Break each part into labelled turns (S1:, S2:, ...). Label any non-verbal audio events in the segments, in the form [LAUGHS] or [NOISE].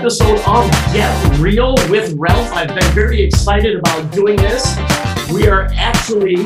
S1: episode of Get Real with Ralph. I've been very excited about doing this. We are actually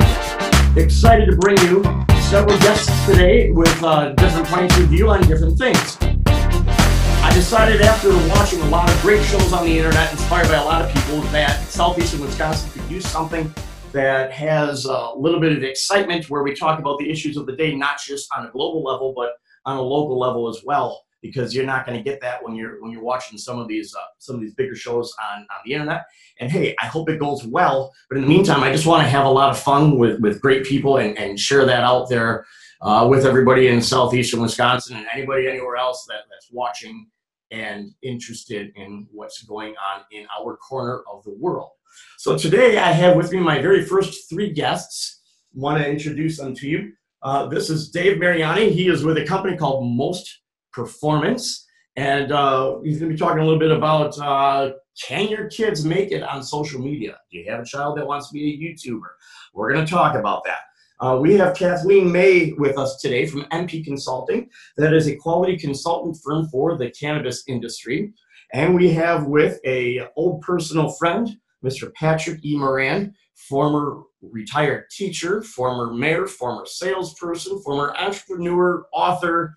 S1: excited to bring you several guests today with uh, different points of view on different things. I decided after watching a lot of great shows on the internet, inspired by a lot of people, that Southeastern Wisconsin could use something that has a little bit of excitement where we talk about the issues of the day, not just on a global level, but on a local level as well because you're not going to get that when you're when you're watching some of these uh, some of these bigger shows on, on the internet. And hey, I hope it goes well. But in the meantime, I just want to have a lot of fun with with great people and, and share that out there uh, with everybody in southeastern Wisconsin and anybody anywhere else that, that's watching and interested in what's going on in our corner of the world. So today I have with me my very first three guests. Want to introduce them to you. Uh, this is Dave Mariani. He is with a company called Most performance. And uh, he's going to be talking a little bit about uh, can your kids make it on social media? Do you have a child that wants to be a YouTuber? We're going to talk about that. Uh, we have Kathleen May with us today from MP Consulting. That is a quality consultant firm for the cannabis industry. And we have with a old personal friend, Mr. Patrick E. Moran, former retired teacher, former mayor, former salesperson, former entrepreneur, author,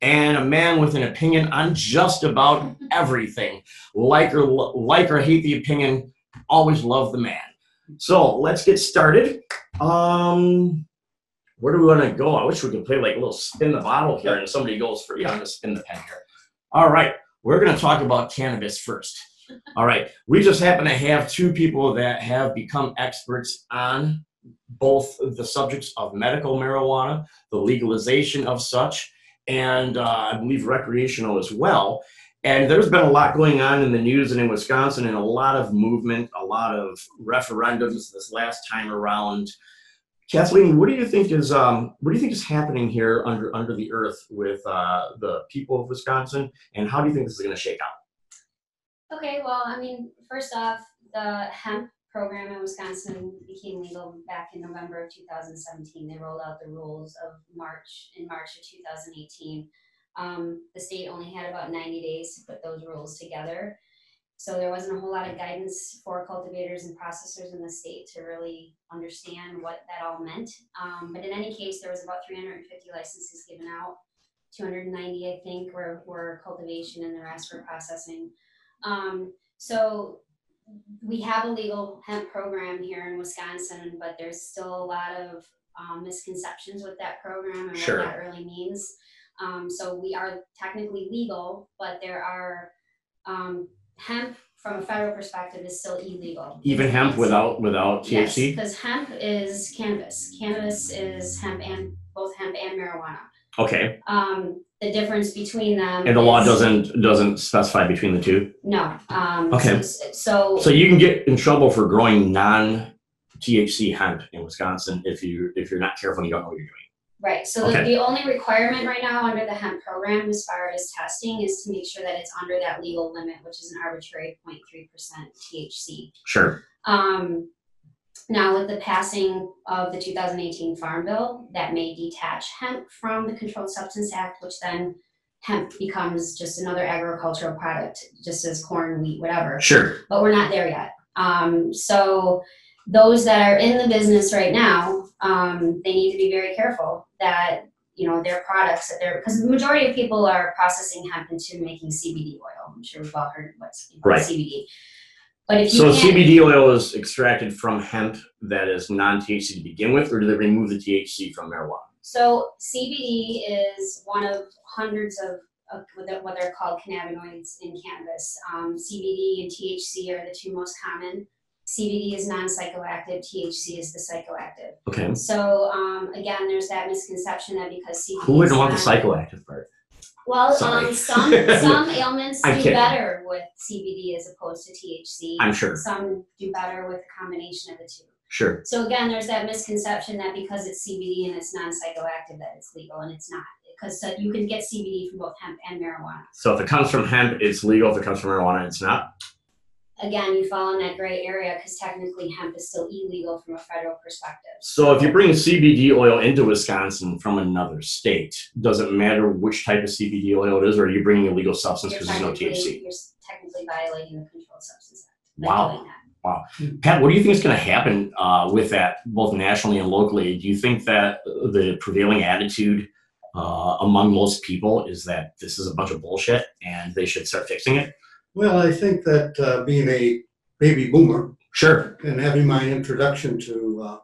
S1: and a man with an opinion on just about [LAUGHS] everything. Like or like or hate the opinion, always love the man. So let's get started. Um, where do we want to go? I wish we could play like a little spin the bottle here, and somebody goes for I'm gonna spin the pen here. All right, we're gonna talk about cannabis first. All right, we just happen to have two people that have become experts on both the subjects of medical marijuana, the legalization of such, and uh, I believe recreational as well. And there's been a lot going on in the news and in Wisconsin, and a lot of movement, a lot of referendums this last time around. Kathleen, what do you think is um, what do you think is happening here under under the earth with uh, the people of Wisconsin, and how do you think this is going to shake out?
S2: Okay, well, I mean, first off, the hemp program in Wisconsin became legal back in November of 2017. They rolled out the rules of March in March of 2018. Um, the state only had about 90 days to put those rules together. So there wasn't a whole lot of guidance for cultivators and processors in the state to really understand what that all meant. Um, but in any case, there was about 350 licenses given out. 290, I think, were, were cultivation and the rest were processing. Um, so we have a legal hemp program here in Wisconsin, but there's still a lot of um, misconceptions with that program and
S1: Sure.
S2: what that really means. Um, so we are technically legal, but there are um, hemp from a federal perspective is still illegal.
S1: Even hemp without without
S2: Yes,
S1: THC?
S2: because hemp is cannabis. Cannabis is hemp and both hemp and marijuana.
S1: Okay,
S2: Um, the difference between them.
S1: and the law
S2: is-
S1: doesn't doesn't specify between the two.
S2: No. Um,
S1: Okay.
S2: So, so
S1: So you can get in trouble for growing non THC hemp in Wisconsin if you if you're not careful and you don't know what you're doing.
S2: Right, so the,
S1: Okay.
S2: the only requirement right now under the hemp program as far as testing is to make sure that it's under that legal limit, which is an arbitrary 0.3 percent THC.
S1: Sure.
S2: Um, now with the passing of the two thousand eighteen Farm Bill, that may detach hemp from the Controlled Substance Act, which then hemp becomes just another agricultural product, just as corn, wheat, whatever
S1: Sure.
S2: but we're not there yet. Um, so those that are in the business right now, um, they need to be very careful that you know their products that they're because the majority of people are processing hemp into making CBD oil. I'm sure we've all heard what's
S1: Right.
S2: CBD. But if you
S1: So
S2: can't,
S1: CBD oil is extracted from hemp that is non THC to begin with, or do they remove the THC from marijuana?
S2: so CBD is one of hundreds of, of what they're- what they're called cannabinoids in cannabis. Um, CBD and THC are the two most common. CBD is non-psychoactive, THC is the psychoactive.
S1: Okay.
S2: So um, again, there's that misconception that because CBD
S1: Who wouldn't
S2: is
S1: want the
S2: not-
S1: psychoactive part?
S2: Well,
S1: Sorry.
S2: um, some some [LAUGHS] ailments
S1: I'm
S2: do
S1: kidding.
S2: better with CBD as opposed to THC.
S1: I'm sure.
S2: Some do better with a combination of the two.
S1: Sure.
S2: So again, there's that misconception that because it's CBD and it's non-psychoactive that it's legal, and it's not. Because uh, you can get CBD from both hemp and marijuana.
S1: So if it comes from hemp, it's legal. If it comes from marijuana, it's not.
S2: Again, you fall in that gray area because technically hemp is still illegal from a federal perspective.
S1: So if you bring CBD oil into Wisconsin from another state, does it matter which type of CBD oil it is, or are you bringing illegal substance because there's no THC?
S2: You're technically violating the Controlled Substance Act.
S1: Wow.
S2: that.
S1: Pat, what do you think is going to happen uh, with that, both nationally and locally? Do you think that the prevailing attitude uh, among most people is that this is a bunch of bullshit and they should start fixing it?
S3: Well, I think that uh, being a baby boomer
S1: Sure.
S3: and having my introduction to uh,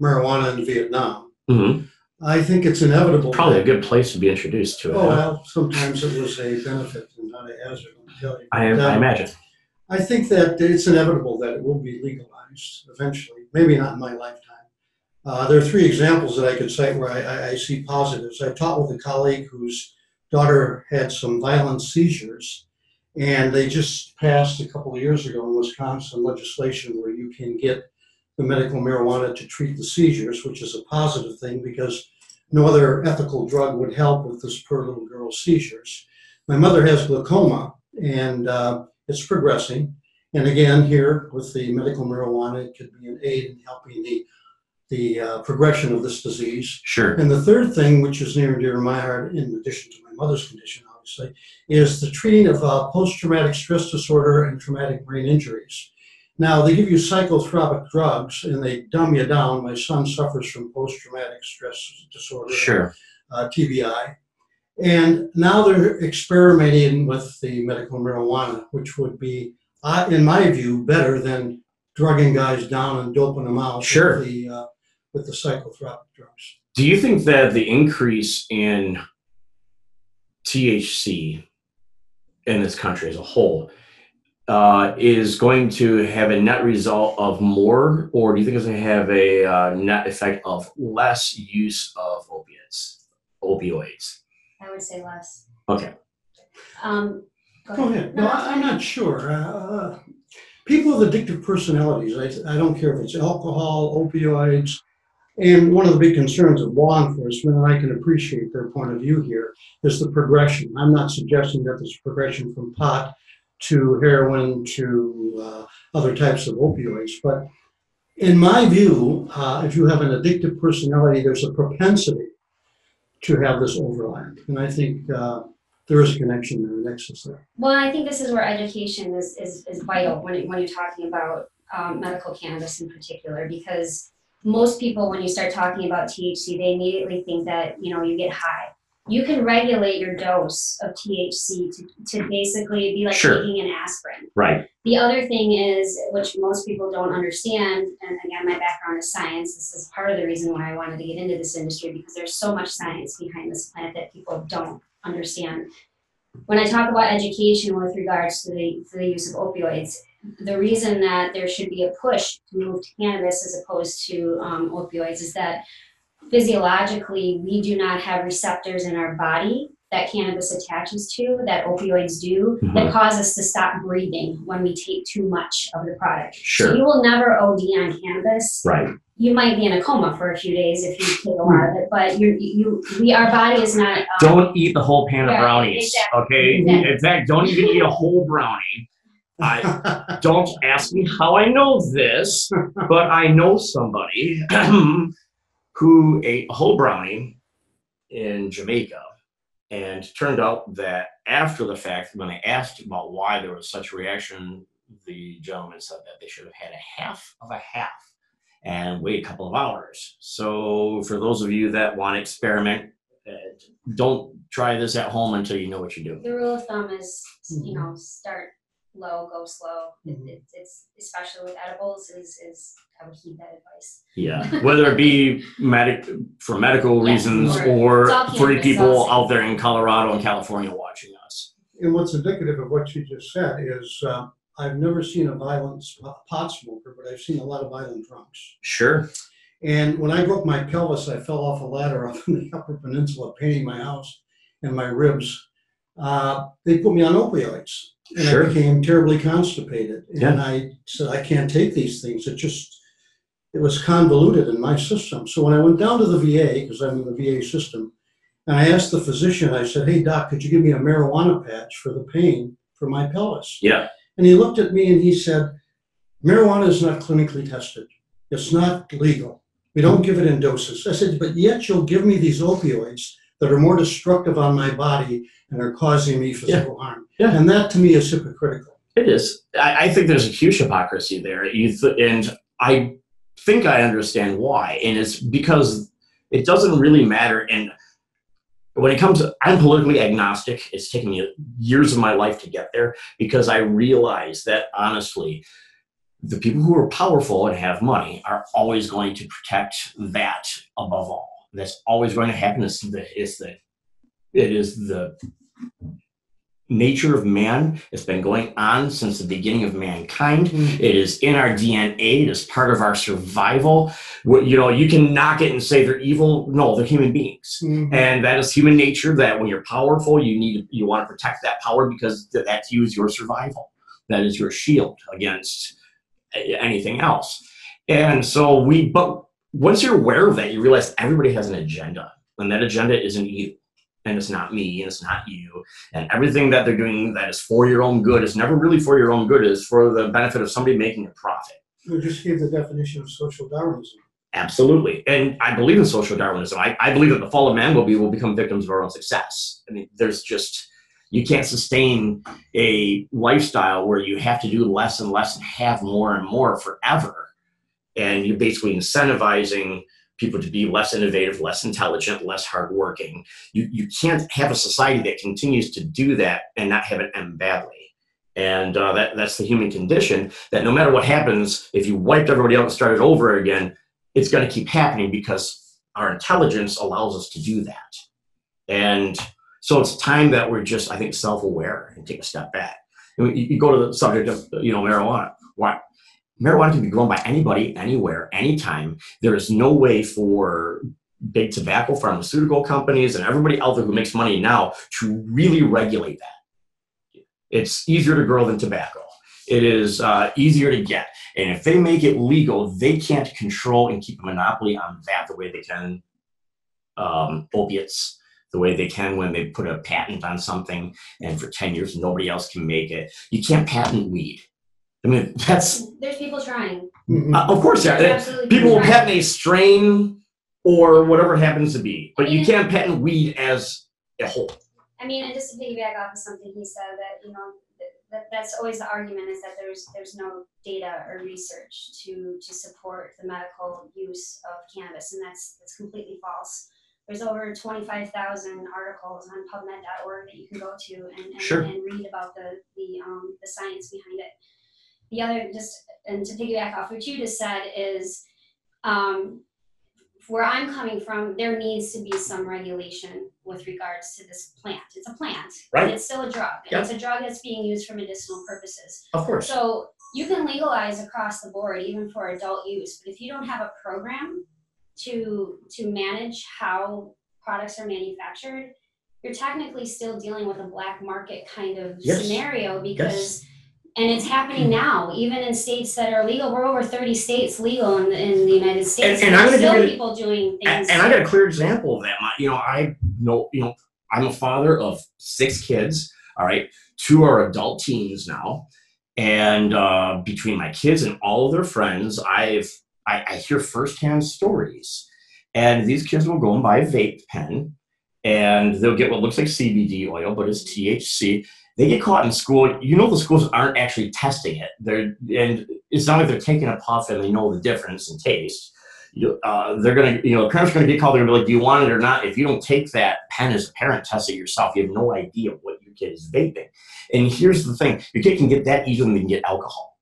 S3: marijuana in Vietnam,
S1: hmm
S3: I think it's inevitable.
S1: Probably a
S3: that-
S1: good place to be introduced to it.
S3: Oh,
S1: huh?
S3: well, sometimes it was a benefit and not a hazard, I'll tell you.
S1: I, I
S3: uh,
S1: imagine.
S3: I think that it's inevitable that it will be legalized eventually, maybe not in my lifetime. Uh, there are three examples that I could cite where I, I, I see positives. I taught with a colleague whose daughter had some violent seizures, and they just passed a couple of years ago in Wisconsin legislation where you can get the medical marijuana to treat the seizures, which is a positive thing because no other ethical drug would help with this poor little girl's seizures. My mother has glaucoma, and uh, it's progressing. And again, here with the medical marijuana, it could be an aid in helping the the uh, progression of this disease.
S1: Sure.
S3: And the third thing, which is near and dear to my heart, in addition to my mother's condition, obviously, is the treating of uh, post-traumatic stress disorder and traumatic brain injuries. Now, they give you psychotropic drugs and they dumb you down. My son suffers from post-traumatic stress disorder
S1: Sure.
S3: uh, TBI. And now they're experimenting with the medical marijuana, which would be, uh, in my view, better than drugging guys down and doping them out
S1: Sure.
S3: with the uh, with the psychotropic drugs.
S1: Do you think that the increase in THC in this country as a whole uh, is going to have a net result of more, or do you think it's going to have a uh, net effect of less use of opiates, opioids?
S2: I would say less.
S1: Okay.
S2: Um,
S3: Go ahead. No, I, I'm not sure. Uh, people with addictive personalities, I, I don't care if it's alcohol, opioids. And one of the big concerns of law enforcement, and I can appreciate their point of view here, is the progression. I'm not suggesting that there's progression from pot to heroin to uh, other types of opioids, but in my view, uh, if you have an addictive personality, there's a propensity to have this overlap. And I think uh, there is a connection there, a nexus there.
S2: Well, I think this is where education is, is, is vital when, it- when you're talking about um, medical cannabis in particular, because most people, when you start talking about THC, they immediately think that, you know, you get high. You can regulate your dose of THC to, to basically be like
S1: Sure.
S2: taking an aspirin.
S1: Right.
S2: The other thing is, which most people don't understand, and again, my background is science. This is part of the reason why I wanted to get into this industry because there's so much science behind this plant that people don't understand. When I talk about education with regards to the, to the use of opioids, the reason that there should be a push to move to cannabis as opposed to um, opioids is that physiologically we do not have receptors in our body that cannabis attaches to that opioids do that cause us to stop breathing when we take too much of the product. So
S1: Sure.
S2: you will never OD on cannabis.
S1: Right.
S2: You might be in a coma for a few days if you take a lot of it, but you you we our body is not. Um,
S1: Don't eat the whole pan of brownies.
S2: exactly,
S1: Okay.
S2: exactly.
S1: In fact, don't even eat a whole brownie. I don't ask me how I know this, but I know somebody [CLEARS THROAT] who ate a whole brownie in Jamaica. And turned out that after the fact, when I asked about why there was such a reaction, the gentleman said that they should have had a half of a half and wait a couple of hours. So, for those of you that want to experiment, uh, don't try this at home until you know what you're doing.
S2: The rule of thumb is, you know, start low, go slow. It,
S3: Mhm.
S2: it, it's especially with edibles is is I would heed that advice.
S1: Yeah, whether it be medic for medical
S2: Yeah,
S1: reasons
S2: or-
S1: or for people
S2: it's
S1: out there in Colorado and California watching us.
S3: And what's indicative of what you just said is, uh, I've never seen a violent pot smoker, but I've seen a lot of violent drunks.
S1: Sure.
S3: And when I broke my pelvis, I fell off a ladder [LAUGHS] up in the Upper Peninsula painting my house and my ribs. Uh, they put me on opioids, and
S1: Sure.
S3: I became terribly constipated. And I said, I can't take these things. It just, it was convoluted in my system. So when I went down to the VA, because I'm in the VA system, and I asked the physician, I said, "Hey doc, could you give me a marijuana patch for the pain for my pelvis?"
S1: Yeah.
S3: And he looked at me and he said, marijuana is not clinically tested. It's not legal. We don't give it in doses. I said, but yet you'll give me these opioids that are more destructive on my body and are causing me physical harm.
S1: Yeah.
S3: And that to me is hypocritical.
S1: It is. I, I think there's a huge hypocrisy there. You th- and I think I understand why. And it's because it doesn't really matter. And when it comes to, I'm politically agnostic. It's taken me years of my life to get there because I realize that honestly, the people who are powerful and have money are always going to protect that above all. That's always going to happen. It's the, it's the, it is the nature of man. It's been going on since the beginning of mankind. Mm-hmm. It is in our DNA. It is part of our survival. What- You know, you can knock it and say they're evil. No, they're human beings, mm-hmm. and that is human nature. That when you're powerful, you need you want to protect that power because th- that to you is your survival. That is your shield against anything else. And so we, but once you're aware of that, you realize everybody has an agenda, and that agenda isn't you, and it's not me, and it's not you and everything that they're doing that is for your own good is never really for your own good it's for the benefit of somebody making a profit.
S3: You just gave the definition of social Darwinism.
S1: absolutely and i believe in social darwinism. I, I believe that the fall of man will be will become victims of our own success. I mean there's just you can't sustain a lifestyle where you have to do less and less and have more and more forever and you're basically incentivizing people to be less innovative less intelligent less hardworking you, you can't have a society that continues to do that and not have it end badly. And uh, that, that's the human condition that no matter what happens, if you wiped everybody out and started over again, it's going to keep happening because our intelligence allows us to do that. And so it's time that we're just, I think, self aware and take a step back. You, you go to the subject of, you know, marijuana. Why? Marijuana can be grown by anybody, anywhere, anytime. There is no way for big tobacco pharmaceutical companies and everybody out there who makes money now to really regulate that. It's easier to grow than tobacco. It is uh, easier to get. And if they make it legal, they can't control and keep a monopoly on that the way they can um, opiates, the way they can when they put a patent on something and for 10 years nobody else can make it. You can't patent weed. I mean, that's,
S2: There's people trying.
S1: uh, of course, yeah.
S2: There's absolutely
S1: People will
S2: trying.
S1: patent a strain or whatever it happens to be, but you can't patent weed as a whole.
S2: I mean, and just to piggyback off of something he said, that, you know, th- that, that's always the argument is that there's, there's no data or research to, to support the medical use of cannabis, and that's, that's completely false. There's over twenty-five thousand articles on PubMed.org that you can go to and, and,
S1: Sure.
S2: and read about the, the, um, the science behind it. The other, just, and to piggyback off what you just said is, um, where I'm coming from, there needs to be some regulation with regards to this plant. It's a plant,
S1: Right.
S2: and it's still a drug, and it's a drug that's being used for medicinal purposes.
S1: Of course.
S2: So you can legalize across the board, even for adult use, but if you don't have a program to to manage how products are manufactured, you're technically still dealing with a black market kind of
S1: Yes.
S2: scenario because and it's happening now, even in states that are legal. We're over 30 states legal in the, in the United States.
S1: and I'm
S2: there's
S1: gonna
S2: still people doing
S1: And,
S2: things.
S1: and I got a clear example of that. My, you know, I know, you know, I'm a father of six kids. All right, two are adult teens now, and uh, between my kids and all of their friends, I've I, I hear firsthand stories, and these kids will go and buy a vape pen, and they'll get what looks like CBD oil, but it's THC. They get caught in school. You know, the schools aren't actually testing it. They're and it's not like they're taking a puff and they know the difference in taste you, uh, they're gonna, you know, parents are gonna get called. They're gonna be like, "Do you want it or not?" If you don't take that pen as a parent, test it yourself. You have no idea what your kid is vaping. And here's the thing: your kid can get that easier than they can get alcohol.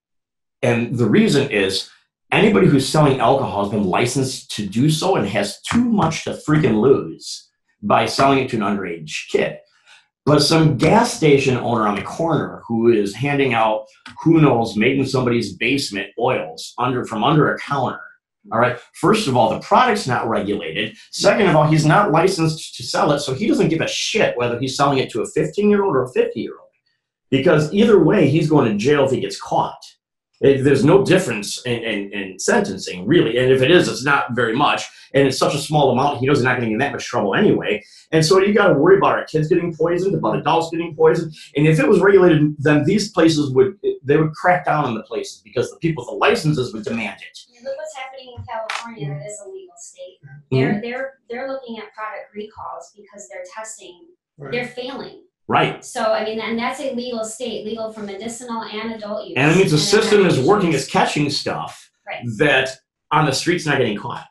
S1: And the reason is anybody who's selling alcohol has been licensed to do so and has too much to freaking lose by selling it to an underage kid. But some gas station owner on the corner who is handing out who knows, made in somebody's basement oils under from under a counter. All right. First of all, the product's not regulated. Second of all, he's not licensed to sell it, so he doesn't give a shit whether he's selling it to a 15 year old or a 50 year old. Because either way, he's going to jail if he gets caught. It, there's no difference in, in, in sentencing, really. And if it is, it's not very much. And it's such a small amount, he knows he's not going to get in that much trouble anyway. And so you got to worry about our kids getting poisoned, about adults getting poisoned. And if it was regulated, then these places would they would crack down on the places because the people with the licenses would demand it.
S2: Look what's happening in California, that is a legal state.
S1: Mm-hmm.
S2: They're, they're, they're looking at product recalls because they're testing,
S3: Right.
S2: they're failing.
S1: Right.
S2: So, I mean, and that's a legal state, legal for medicinal and adult use.
S1: And it means the
S2: then
S1: system is working,
S2: use.
S1: is catching stuff
S2: Right.
S1: that on the streets not getting caught.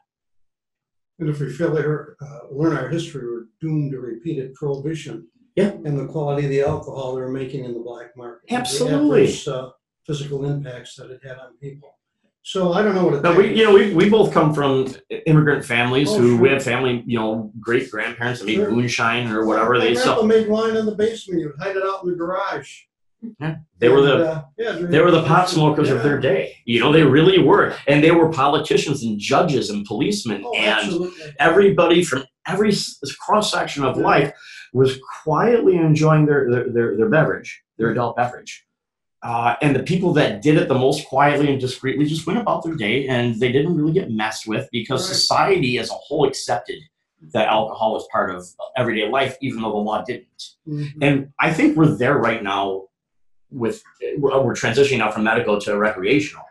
S3: And if we fail to uh, learn our history, we're doomed to repeated prohibition.
S1: Yeah.
S3: And the quality of the alcohol they're making in the black market. the
S1: Absolutely.
S3: adverse, uh, Physical impacts that it had on people. So I don't know what it
S1: No, we, you know, we, we both come from immigrant families
S3: Oh,
S1: who we
S3: sure.
S1: had family, you know, great grandparents that made
S3: Sure.
S1: moonshine or whatever.
S3: My
S1: They
S3: grandpa
S1: so
S3: made wine in the basement, you'd hide it out in the garage.
S1: they were
S3: And,
S1: the
S3: uh, yeah,
S1: they were the pot smokers of their day. You know, they really were, and they were politicians and judges and policemen
S3: Oh,
S1: and
S3: absolutely.
S1: everybody from every cross section of life was quietly enjoying their their, their, their beverage, their adult beverage. Uh, and the people that did it the most quietly and discreetly just went about their day and they didn't really get messed with because
S3: Right.
S1: society as a whole accepted that alcohol was part of everyday life, even though the law didn't.
S3: Mhm.
S1: And I think we're there right now with, we're we're transitioning now from medical to recreational.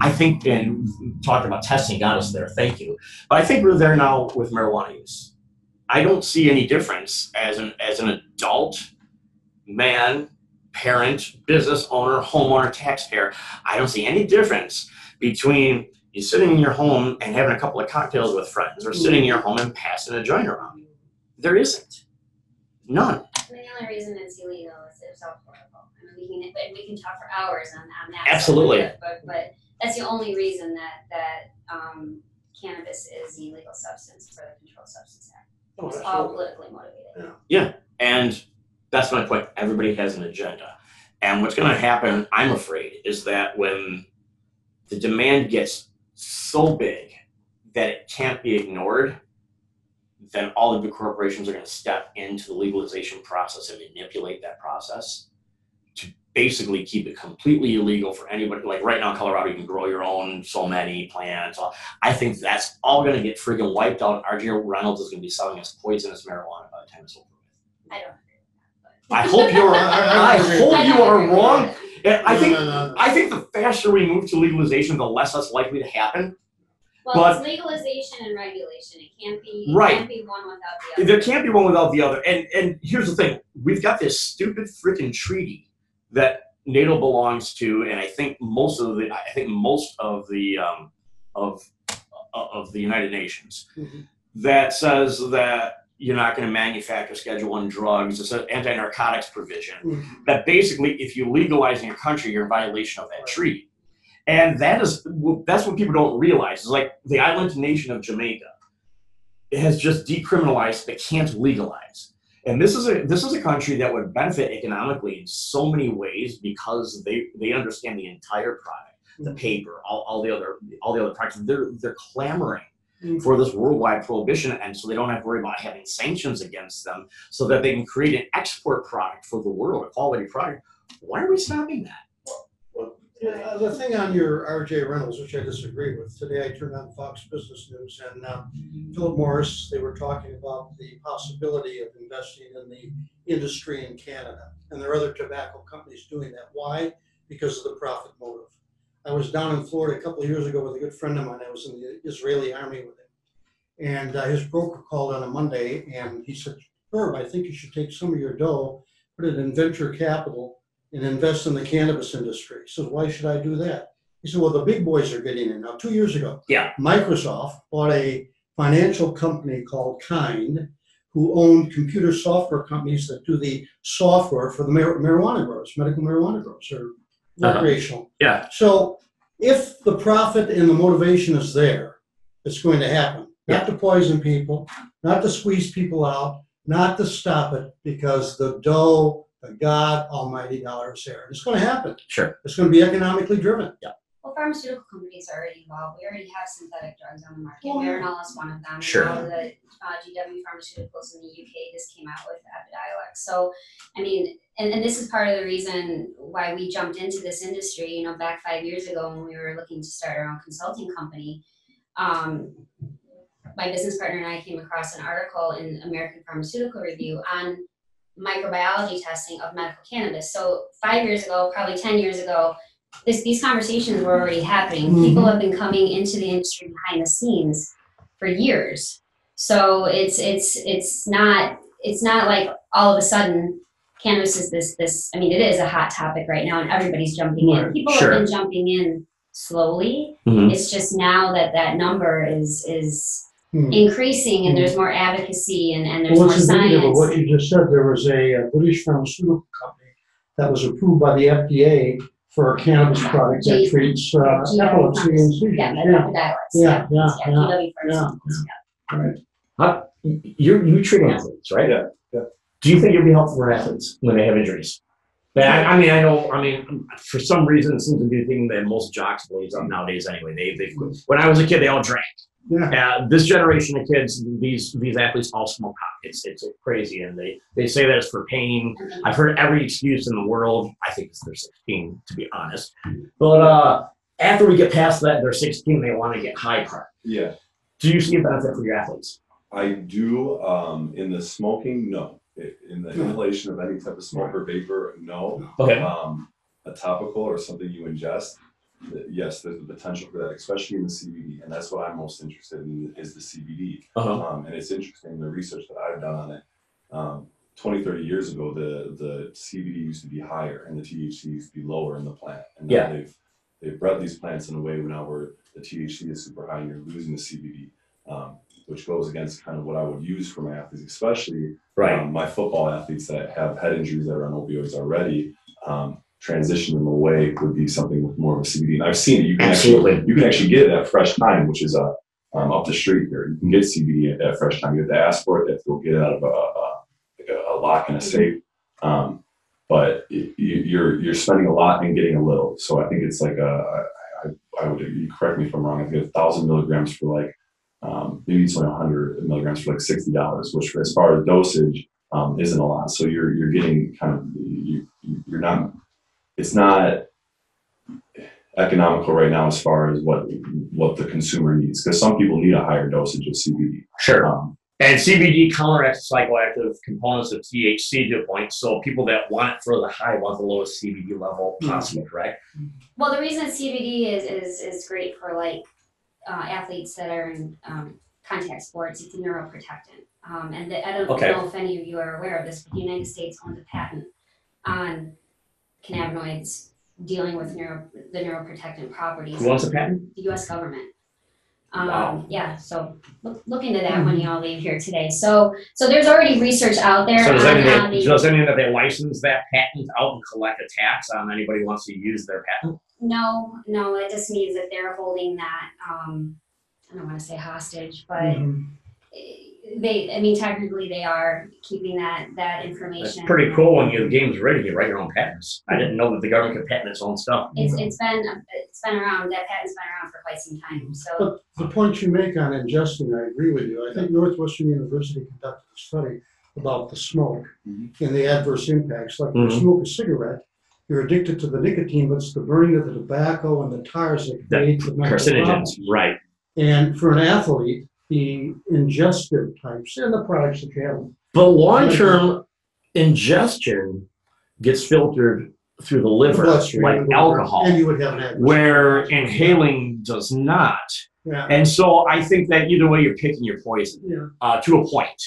S1: I think, and talking about testing got us there, thank you. But I think we're there now with marijuana use. I don't see any difference as an, as an adult man, parent, business owner, homeowner, taxpayer. I don't see any difference between you sitting in your home and having a couple of cocktails with friends or sitting in your home and passing a joint around. There isn't. None.
S2: I mean, the only reason it's illegal is it's alcohol. I mean, we can, we can talk for hours on, on that.
S1: Absolutely.
S2: But, but, but that's the only reason that, that, um, cannabis is the illegal substance for the Controlled Substance Act.
S3: Oh,
S2: It's all politically motivated.
S3: Yeah.
S1: And that's my point. Everybody has an agenda. And what's going to happen, I'm afraid, is that when the demand gets so big that it can't be ignored, then all of the big corporations are going to step into the legalization process and manipulate that process to basically keep it completely illegal for anybody. Like right now in Colorado, you can grow your own so many plants. I think that's all going to get friggin' wiped out. RJ Reynolds is going to be selling us poisonous marijuana by the time it's over with.
S2: I don't
S1: I hope you're.
S3: I- [LAUGHS]
S1: I hope you are wrong. And I think. I think the faster we move to legalization, the less that's likely to happen.
S2: Well,
S1: But-
S2: it's legalization and regulation. It can't be, it
S1: Right.
S2: can't be one without the other.
S1: There can't be one without the other. And and here's the thing: we've got this stupid freaking treaty that NATO belongs to, and I think most of the I think most of the um, of of the United Nations
S3: Mhm.
S1: that says that you're not going to manufacture Schedule One drugs. It's an anti-narcotics provision.
S3: Mhm.
S1: that basically if you legalize in your country you're in violation of that treaty and that is that's what people don't realize is like the island nation of jamaica it has just decriminalized but can't legalize and this is a this is a country that would benefit economically in so many ways because they they understand the entire product the paper all, all the other all the other products they're they're clamoring
S3: Mhm.
S1: for this worldwide prohibition and so they don't have to worry about having sanctions against them so that they can create an export product for the world a quality product why are we stopping that
S3: Uh, The thing on your RJ Reynolds, which I disagree with, today I turned on Fox Business News and uh, Philip Morris, they were talking about the possibility of investing in the industry in Canada. And there are other tobacco companies doing that. Why? Because of the profit motive. I was down in Florida a couple of years ago with a good friend of mine. I was in the Israeli army with him. And uh, his broker called on a Monday and he said, Herb, I think you should take some of your dough, put it in venture capital and invest in the cannabis industry. He says, why should I do that? He said, well, the big boys are getting in. Now, two years ago,
S1: Yeah.
S3: Microsoft bought a financial company called Kind, who owned computer software companies that do the software for the mar- marijuana growers, medical marijuana growers, or
S1: Uh-huh.
S3: recreational.
S1: yeah
S3: So if the profit and the motivation is there, it's going to happen. Not to poison people, not to squeeze people out, not to stop it, because the dough, the God Almighty dollar is there. It's going to happen.
S1: sure
S3: It's going to be economically driven.
S2: Well, pharmaceutical companies are already involved. We already have synthetic drugs on the market.
S1: Well,
S2: Marinol is one of them.
S1: Sure.
S2: Now the uh, GW Pharmaceuticals in the UK just came out with Epidiolex. So, I mean, and, and this is part of the reason why we jumped into this industry. You know, back five years ago when we were looking to start our own consulting company. Um, my business partner and I came across an article in American Pharmaceutical Review on microbiology testing of medical cannabis. So five years ago, probably ten years ago, this, these conversations were already happening. People have been coming into the industry behind the scenes for years. So it's it's it's not it's not like all of a sudden cannabis is this this I mean it is a hot topic right now and everybody's jumping in. People
S1: sure.
S2: have been jumping in slowly.
S1: Mhm.
S2: It's just now that that number is is
S3: Hmm.
S2: increasing and there's more advocacy and, and there's
S3: Well,
S2: more
S3: what's indicative of
S2: science.
S3: what you just said, there was a uh, British pharmaceutical company that was approved by the FDA for a cannabis product that
S2: G-
S3: treats uh, epilepsy and seizures.
S2: Yeah,
S3: Yeah,
S2: the Epidiolex,
S3: Yeah, yeah, yeah,
S2: GW
S3: yeah,
S2: Pharmaceuticals, yeah.
S1: You you treat athletes, right?
S4: Yeah, yeah.
S1: Do you think it'd be helpful for athletes when they have injuries? Yeah, I, I mean, I know. I mean, for some reason, it seems to be the thing that most jocks blaze up nowadays. Anyway, they they when I was a kid, they all drank.
S3: Yeah.
S1: Uh, this generation of kids, these these athletes all smoke pot. It's it's crazy, and they they say that it's for pain. I've heard every excuse in the world. I think it's they're 16, to be honest. But uh, after we get past that, they're 16. They want to get high part.
S4: Yeah,
S1: Do you see a benefit for your athletes?
S4: I do. Um, in the smoking, no. In the inhalation of any type of smoke or vapor, no.
S1: Okay.
S4: Um, a topical or something you ingest, yes, there's the potential for that, especially in the CBD, and that's what I'm most interested in is the CBD.
S1: Uh-huh.
S4: Um, and it's interesting the research that I've done on it. Um, 20, 30 years ago, the the CBD used to be higher and the THC used to be lower in the plant. And
S1: Yeah.
S4: they've they've bred these plants in a way now where the THC is super high and you're losing the CBD, um, which goes against kind of what I would use for my athletes, especially
S1: Right.
S4: um, my football athletes that have head injuries that are on opioids already. Um, transition them away would be something with more of a CBD. And I've seen it. You can
S1: Absolutely.
S4: actually you can actually get it at Fresh Thyme, which is uh, um, up the street here. You can get CBD at, at Fresh Thyme. You have to ask for it. you'll get it out of a, a, like a, a lock in a safe. Um, but y- you, you're you're spending a lot and getting a little. So I think it's like a I, I, I would you correct me if I'm wrong. I think a thousand milligrams for like um, maybe it's only 100 milligrams for like sixty dollars, which as far as dosage um, isn't a lot. So you're you're getting kind of you you- you're not it's not economical right now as far as what what the consumer needs because some people need a higher dosage of CBD.
S1: Sure.
S4: Um,
S1: And CBD counteracts psychoactive components of THC to a point. So people that want it for the high want the lowest CBD level possible, correct?
S2: Well, the reason CBD is is is great for like uh, athletes that are in um, contact sports. It's a neuroprotectant, um, and the, I don't
S1: Okay.
S2: know if any of you are aware of this, but the United States owns a patent on cannabinoids dealing with neuro the neuroprotectant properties.
S1: Who wants a patent?
S2: the U.S. government. Um,
S1: Wow.
S2: Yeah, so look, look into that when you all leave here today. So, so there's already research out there
S1: So does that
S2: on,
S1: that,
S2: the.
S1: does that mean that they license that patent out and collect a tax on anybody who wants to use their patent?
S2: No, no, it just means that they're holding that, um, I don't wanna say hostage, but
S3: Mhm.
S2: eh, they, I mean, technically they are keeping that, that
S1: That's
S2: information.
S1: pretty cool when you, the game's ready, you write your own patents. I didn't know that the government could patent its own stuff.
S2: It's, it's been, it's been around, that patent's been around for quite some time, so,
S3: But the point you make on ingesting, I agree with you. I think Northwestern University conducted a study about the smoke
S4: Mhm.
S3: and the adverse impacts. Like when you
S1: Mhm.
S3: smoke a cigarette, you're addicted to the nicotine, but it's the burning of the tobacco and the tars that
S1: The
S3: create the mental
S1: Carcinogens, right.
S3: And for an athlete, the ingestive types and the products that you have.
S1: But long-term ingestion gets filtered through the liver,
S3: bloodstream,
S1: like
S3: And
S1: alcohol,
S3: you would have an
S1: where inhaling does not.
S3: Yeah,
S1: And so I think that either way, you're picking your poison
S3: yeah.
S1: uh, to a point.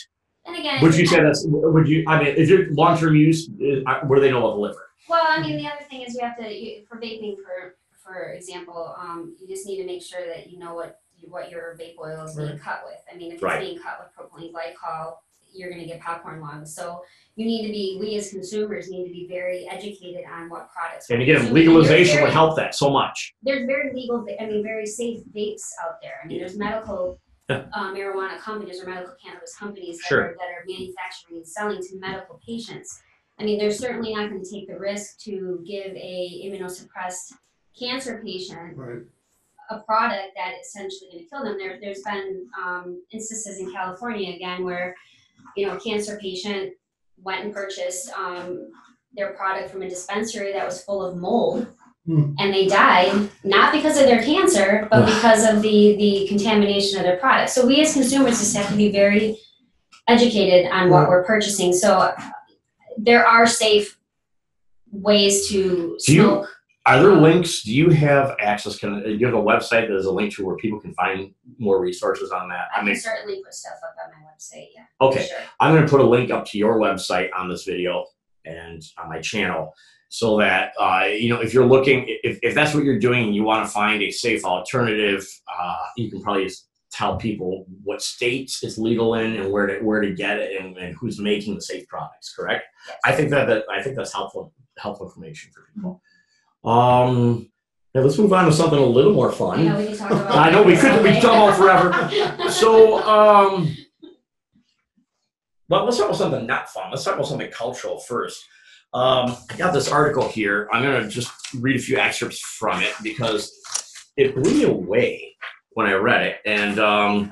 S2: and again.
S1: Would you say that's? Would you? I mean, is your long-term use? Uh, where do they know of the liver?
S2: Well, I mean, the other thing is you have to, you, for vaping, for, for example, um, you just need to make sure that you know what, what your vape oil is being
S3: Right.
S2: cut with. I mean, if it's
S1: Right.
S2: being cut with propylene glycol, you're gonna get popcorn lungs. So you need to be, we as consumers need to be very educated on what products.
S1: And
S2: we're
S1: again,
S2: consuming. There's
S1: legalization would
S2: very-
S1: help that so much.
S2: There's very legal, I mean, very safe vapes out there. I mean, there's medical
S1: Yeah.
S2: uh, marijuana companies or medical cannabis companies that
S1: Sure.
S2: are, that are manufacturing and selling to medical patients. I mean, they're certainly not gonna take the risk to give a immunosuppressed cancer patient
S3: Right.
S2: A product that essentially going to kill them. There, there's been um, instances in California again where, you know, a cancer patient went and purchased um, their product from a dispensary that was full of mold,
S3: Hmm.
S2: and they died not because of their cancer, but because of the the contamination of their product. So we as consumers just have to be very educated on what we're purchasing. So uh, there are safe ways to smoke.
S1: Are there links? Do you have access? Can do you have a website that is a link to where people can find more resources on that?
S2: I
S1: I
S2: can
S1: mean,
S2: certainly put stuff up on my website. Yeah.
S1: okay.
S2: Sure.
S1: I'm going to put a link up to your website on this video and on my channel so that, uh, you know, if you're looking, if, if that's what you're doing and you want to find a safe alternative, uh, you can probably just tell people what states it's legal in and where to, where to get it and, and who's making the safe products, correct?
S2: Yes.
S1: I think that, that, I think that's helpful, helpful information for people. Um, let's move on to something a little more fun.
S2: I know we can talk about. [LAUGHS]
S1: I know we could- we could talk about
S2: forever. [LAUGHS]
S1: So, um, well, let's talk about something not fun. Let's talk about something cultural first. Um, I got this article here. I'm gonna just read a few excerpts from it because it blew me away when I read it. And um,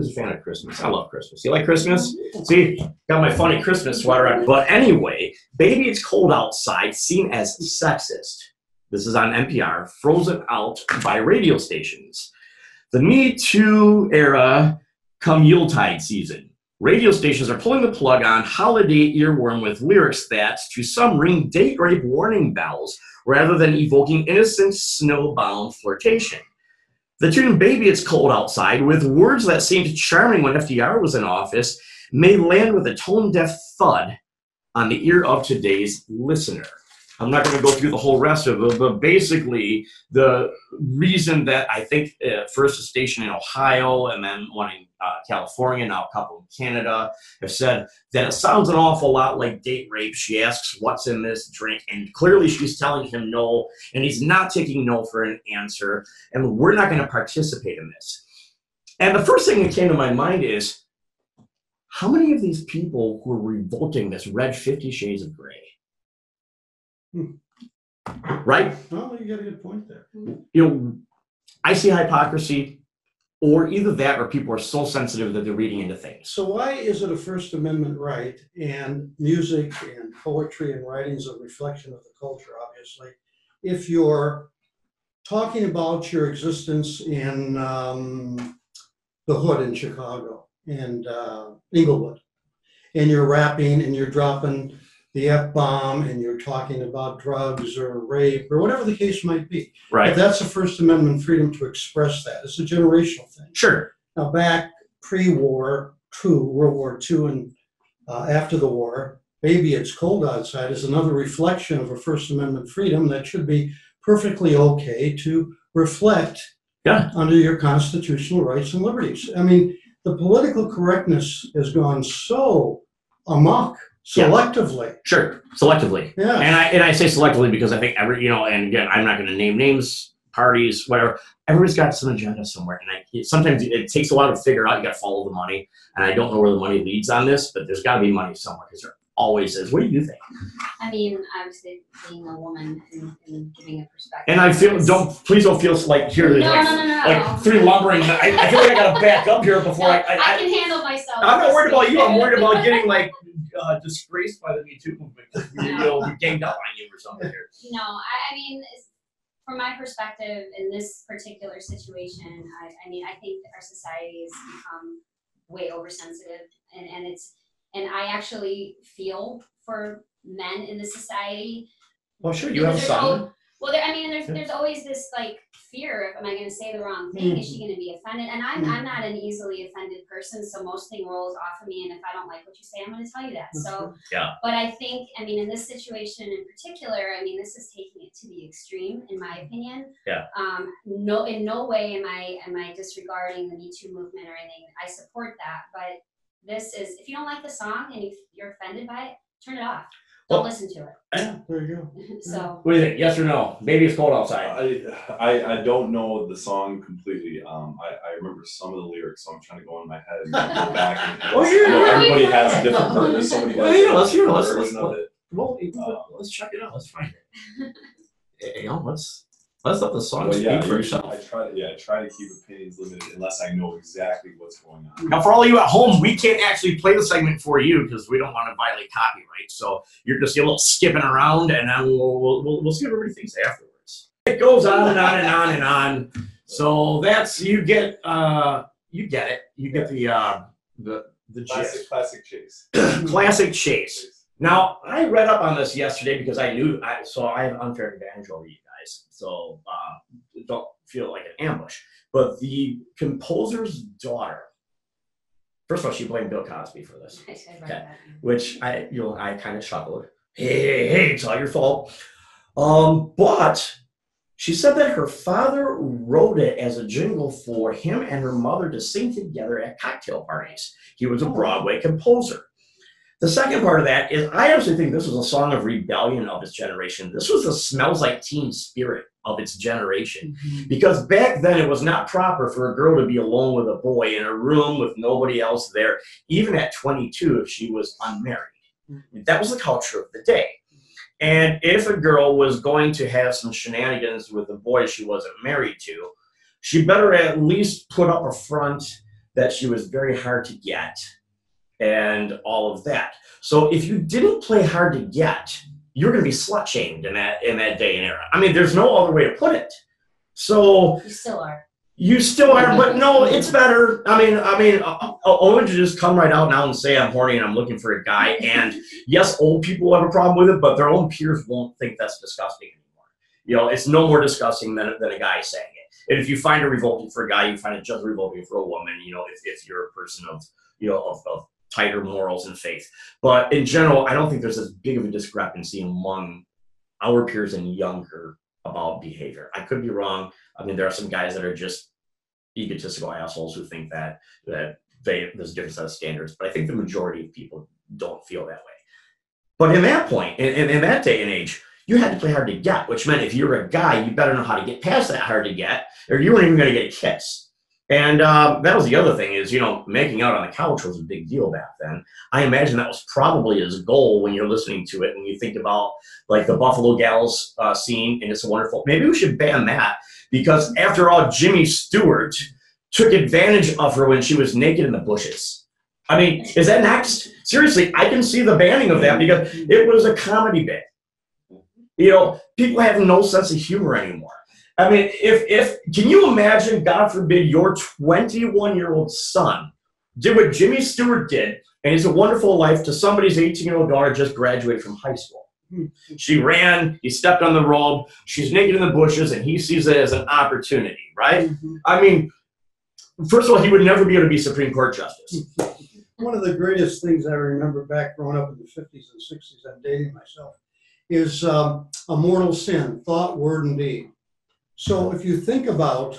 S1: who's a fan of Christmas? I love Christmas. You like Christmas? Mm-hmm. See, got my funny Christmas sweater on. But anyway, baby, it's cold outside, seen as sexist. This is on NPR, frozen out by radio stations. The Me Too era come Yuletide season. Radio stations are pulling the plug on holiday earworm with lyrics that, to some, ring date rape warning bells rather than evoking innocent snowbound flirtation. The tune Baby It's Cold Outside, with words that seemed charming when FDR was in office, may land with a tone deaf thud on the ear of today's listener. I'm not going to go through the whole rest of it, but basically, the reason that I think uh, first a station in Ohio and then one in uh, California, now a couple in Canada, have said that it sounds an awful lot like date rape. She asks, What's in this drink? And clearly she's telling him no, and he's not taking no for an answer, and we're not going to participate in this. And the first thing that came to my mind is how many of these people who are revolting this read Fifty Shades of Grey? Right?
S3: Well, you got a good point there.
S1: you know, I see hypocrisy, or either that, or people are so sensitive that they're reading into things.
S3: So why is it a First Amendment right and music and poetry and writings a reflection of the culture, obviously? If you're talking about your existence in um, the hood in Chicago and uh, Englewood, and you're rapping and you're dropping the F bomb and you're talking about drugs or rape or whatever the case might be. But
S1: Right?
S3: that's a First Amendment freedom to express that. It's a generational thing.
S1: Sure.
S3: Now, back pre-war, true, World War II and uh, after the war, maybe It's Cold Outside is another reflection of a First Amendment freedom that should be perfectly okay to reflect
S1: Yeah.
S3: under your constitutional rights and liberties. I mean, the political correctness has gone so amok. Selectively.
S1: Sure. Selectively.
S3: Yeah.
S1: And I and I say selectively because I think every you know, and again, I'm not going to name names, parties, whatever. Everybody's got some agenda somewhere, and I, it, sometimes it takes a while to figure out. You got to follow the money, and I don't know where the money leads on this, but there's got to be money somewhere because there always is. What do you think?
S2: I mean, obviously, being a woman and, and giving a perspective.
S1: And I feel don't please don't feel like here
S2: No, no,
S1: like,
S2: no, no, no.
S1: like three lumbering. I, I feel like I got to back up here before
S2: No,
S1: I,
S2: I,
S1: I, I
S2: can handle myself.
S1: I'm not worried about you. I'm worried about
S2: getting.
S1: getting like uh, disgraced by the Me Too movement. 'cause we, you know, we ganged up on you or something here.
S2: No, I, I mean, from my perspective, in this particular situation, I, I mean, I think that our society has become way oversensitive, and, and it's, and I actually feel for men in the society
S1: Well, sure,
S2: you have some. Because there's son. Well, there, I mean, there's there's always this like fear of am I going to say the wrong thing? Is she mm-hmm. going to be offended? And I'm mm-hmm. I'm not an easily offended person, so most thing rolls off of me. And if I don't like what you say, I'm going to tell you that. So
S1: Yeah.
S2: But I think I mean in this situation in particular, I mean this is taking it to the extreme, in my mm-hmm. opinion.
S1: Yeah.
S2: Um. No, in no way am I am I disregarding the Me Too movement or anything. I support that, but this is if you don't like the song and you, you're offended by it, turn it off. Don't listen to it.
S3: Yeah, there you go. [LAUGHS]
S2: so.
S1: What do you think? Yes or no? Baby, it's cold outside.
S4: I, I I don't know the song completely. Um, I, I remember some of the lyrics, so I'm trying to go in my head and go back. And, [LAUGHS]
S1: Oh, yeah,
S4: you know, everybody has a different version. Somebody
S1: Well,
S4: has
S1: yeah,
S4: a
S1: let's hear it. Let's-
S4: version
S1: let's-
S4: of it.
S1: Well, let's check it out. Let's find it. [LAUGHS] you know, let's let's let the song
S4: Well,
S1: speak
S4: yeah,
S1: for
S4: usually
S1: itself.
S4: I try to yeah, I try to keep opinions limited unless I know exactly what's going on.
S1: Now, for all you at home, we can't actually play the segment for you because we don't want to violate copyright. So you're just a little skipping around, and then we'll, we'll, we'll, we'll see what everybody thinks afterwards. It goes on and on and on and on. So that's you get uh you get it. You get the uh the the
S4: Classic,
S1: gist.
S4: classic chase. [CLEARS THROAT]
S1: Classic chase. Now, I read up on this yesterday because I knew, I, so I have an unfair advantage over you guys. So uh, don't feel like an ambush. But the composer's daughter, first of all, she blamed Bill Cosby for this, [LAUGHS] Okay. which I, you know, I kind of chuckled. Hey, hey, hey, it's all your fault. Um, but she said that her father wrote it as a jingle for him and her mother to sing together at cocktail parties. He was a Broadway composer. The second part of that is I actually think this was a song of rebellion of its generation. This was the smells like teen spirit of its generation. Mm-hmm. Because back then it was not proper for a girl to be alone with a boy in a room with nobody else there, even at 22 if she was unmarried. Mm-hmm. That was the culture of the day. And if a girl was going to have some shenanigans with a boy she wasn't married to, she better at least put up a front that she was very hard to get and all of that. So if you didn't play hard to get, you're going to be slut shamed in that in that day and era. I mean, there's no other way to put it. So
S2: You still are.
S1: you still are, but no, [LAUGHS] it's better. I mean, I mean, uh, uh, Owen to just come right out now and say I'm horny and I'm looking for a guy. And [LAUGHS] yes, old people have a problem with it, but their own peers won't think that's disgusting anymore. You know, it's no more disgusting than, than a guy saying it. And if you find it revolting for a guy, you find it just revolting for a woman. You know, if, if you're a person of you know of, of tighter morals and faith. But in general, I don't think there's as big of a discrepancy among our peers and younger about behavior. I could be wrong. I mean, there are some guys that are just egotistical assholes who think that that they there's a different set of standards. But I think the majority of people don't feel that way. But in that point, in, in, in that day and age, you had to play hard to get, which meant if you're a guy, you better know how to get past that hard to get, or you weren't even going to get a kiss. And um, that was the other thing is, you know, making out on the couch was a big deal back then. I imagine that was probably his goal when you're listening to it. When you think about like the Buffalo Gals uh, scene, and it's a wonderful. Maybe we should ban that because after all, Jimmy Stewart took advantage of her when she was naked in the bushes. I mean, is that next? Seriously, I can see the banning of that because it was a comedy bit. You know, people have no sense of humor anymore. I mean, if if can you imagine, God forbid, your 21 year old son did what Jimmy Stewart did, and he's a wonderful life to somebody's 18 year old daughter just graduated from high school. She ran, he stepped on the robe, she's naked in the bushes, and he sees it as an opportunity, right? I mean, first of all, he would never be able to be Supreme Court Justice. [LAUGHS]
S3: One of the greatest things I remember back growing up in the fifties and sixties, I'm dating myself, is um, a mortal sin, thought, word, and deed. So if you think about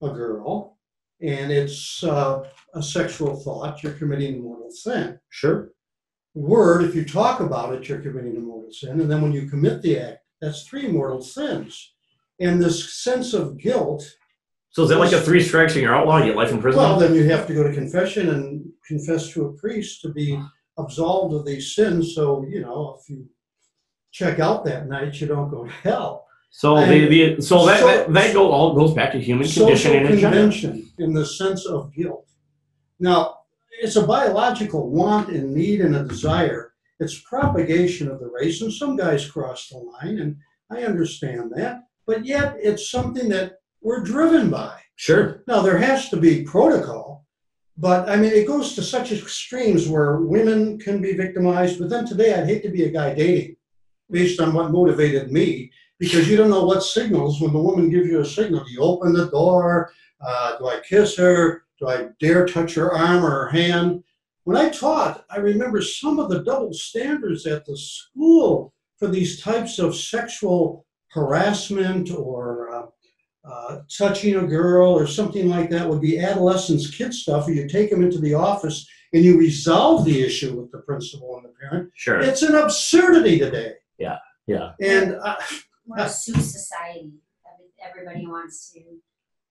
S3: a girl and it's uh, a sexual thought, you're committing a mortal sin.
S1: Sure.
S3: Word, if you talk about it, you're committing a mortal sin. And then when you commit the act, that's three mortal sins. And this sense of guilt
S1: So is that like a three strikes and you're outlaw? You get life in prison?
S3: Well, then you have to go to confession and confess to a priest to be absolved of these sins. So, you know, if you check out that night, you don't go to hell.
S1: So the, the so that that, that go all goes back to human
S3: Social
S1: conditioning in general.
S3: convention in the sense of guilt. Now, it's a biological want and need and a desire. It's propagation of the race, and some guys cross the line, and I understand that. But yet, it's something that we're driven by.
S1: Sure.
S3: Now, there has to be protocol, but I mean, it goes to such extremes where women can be victimized. But then today, I'd hate to be a guy dating based on what motivated me because you don't know what signals when the woman gives you a signal. Do you open the door? Uh, do I kiss her? Do I dare touch her arm or her hand? When I taught, I remember some of the double standards at the school for these types of sexual harassment or uh, uh, touching a girl or something like that would be adolescents, kid stuff. And you take them into the office and you resolve the issue with the principal and the parent.
S1: Sure.
S3: It's an absurdity today.
S1: Yeah, yeah.
S3: And uh,
S2: We're a sue society. Every- Everybody wants to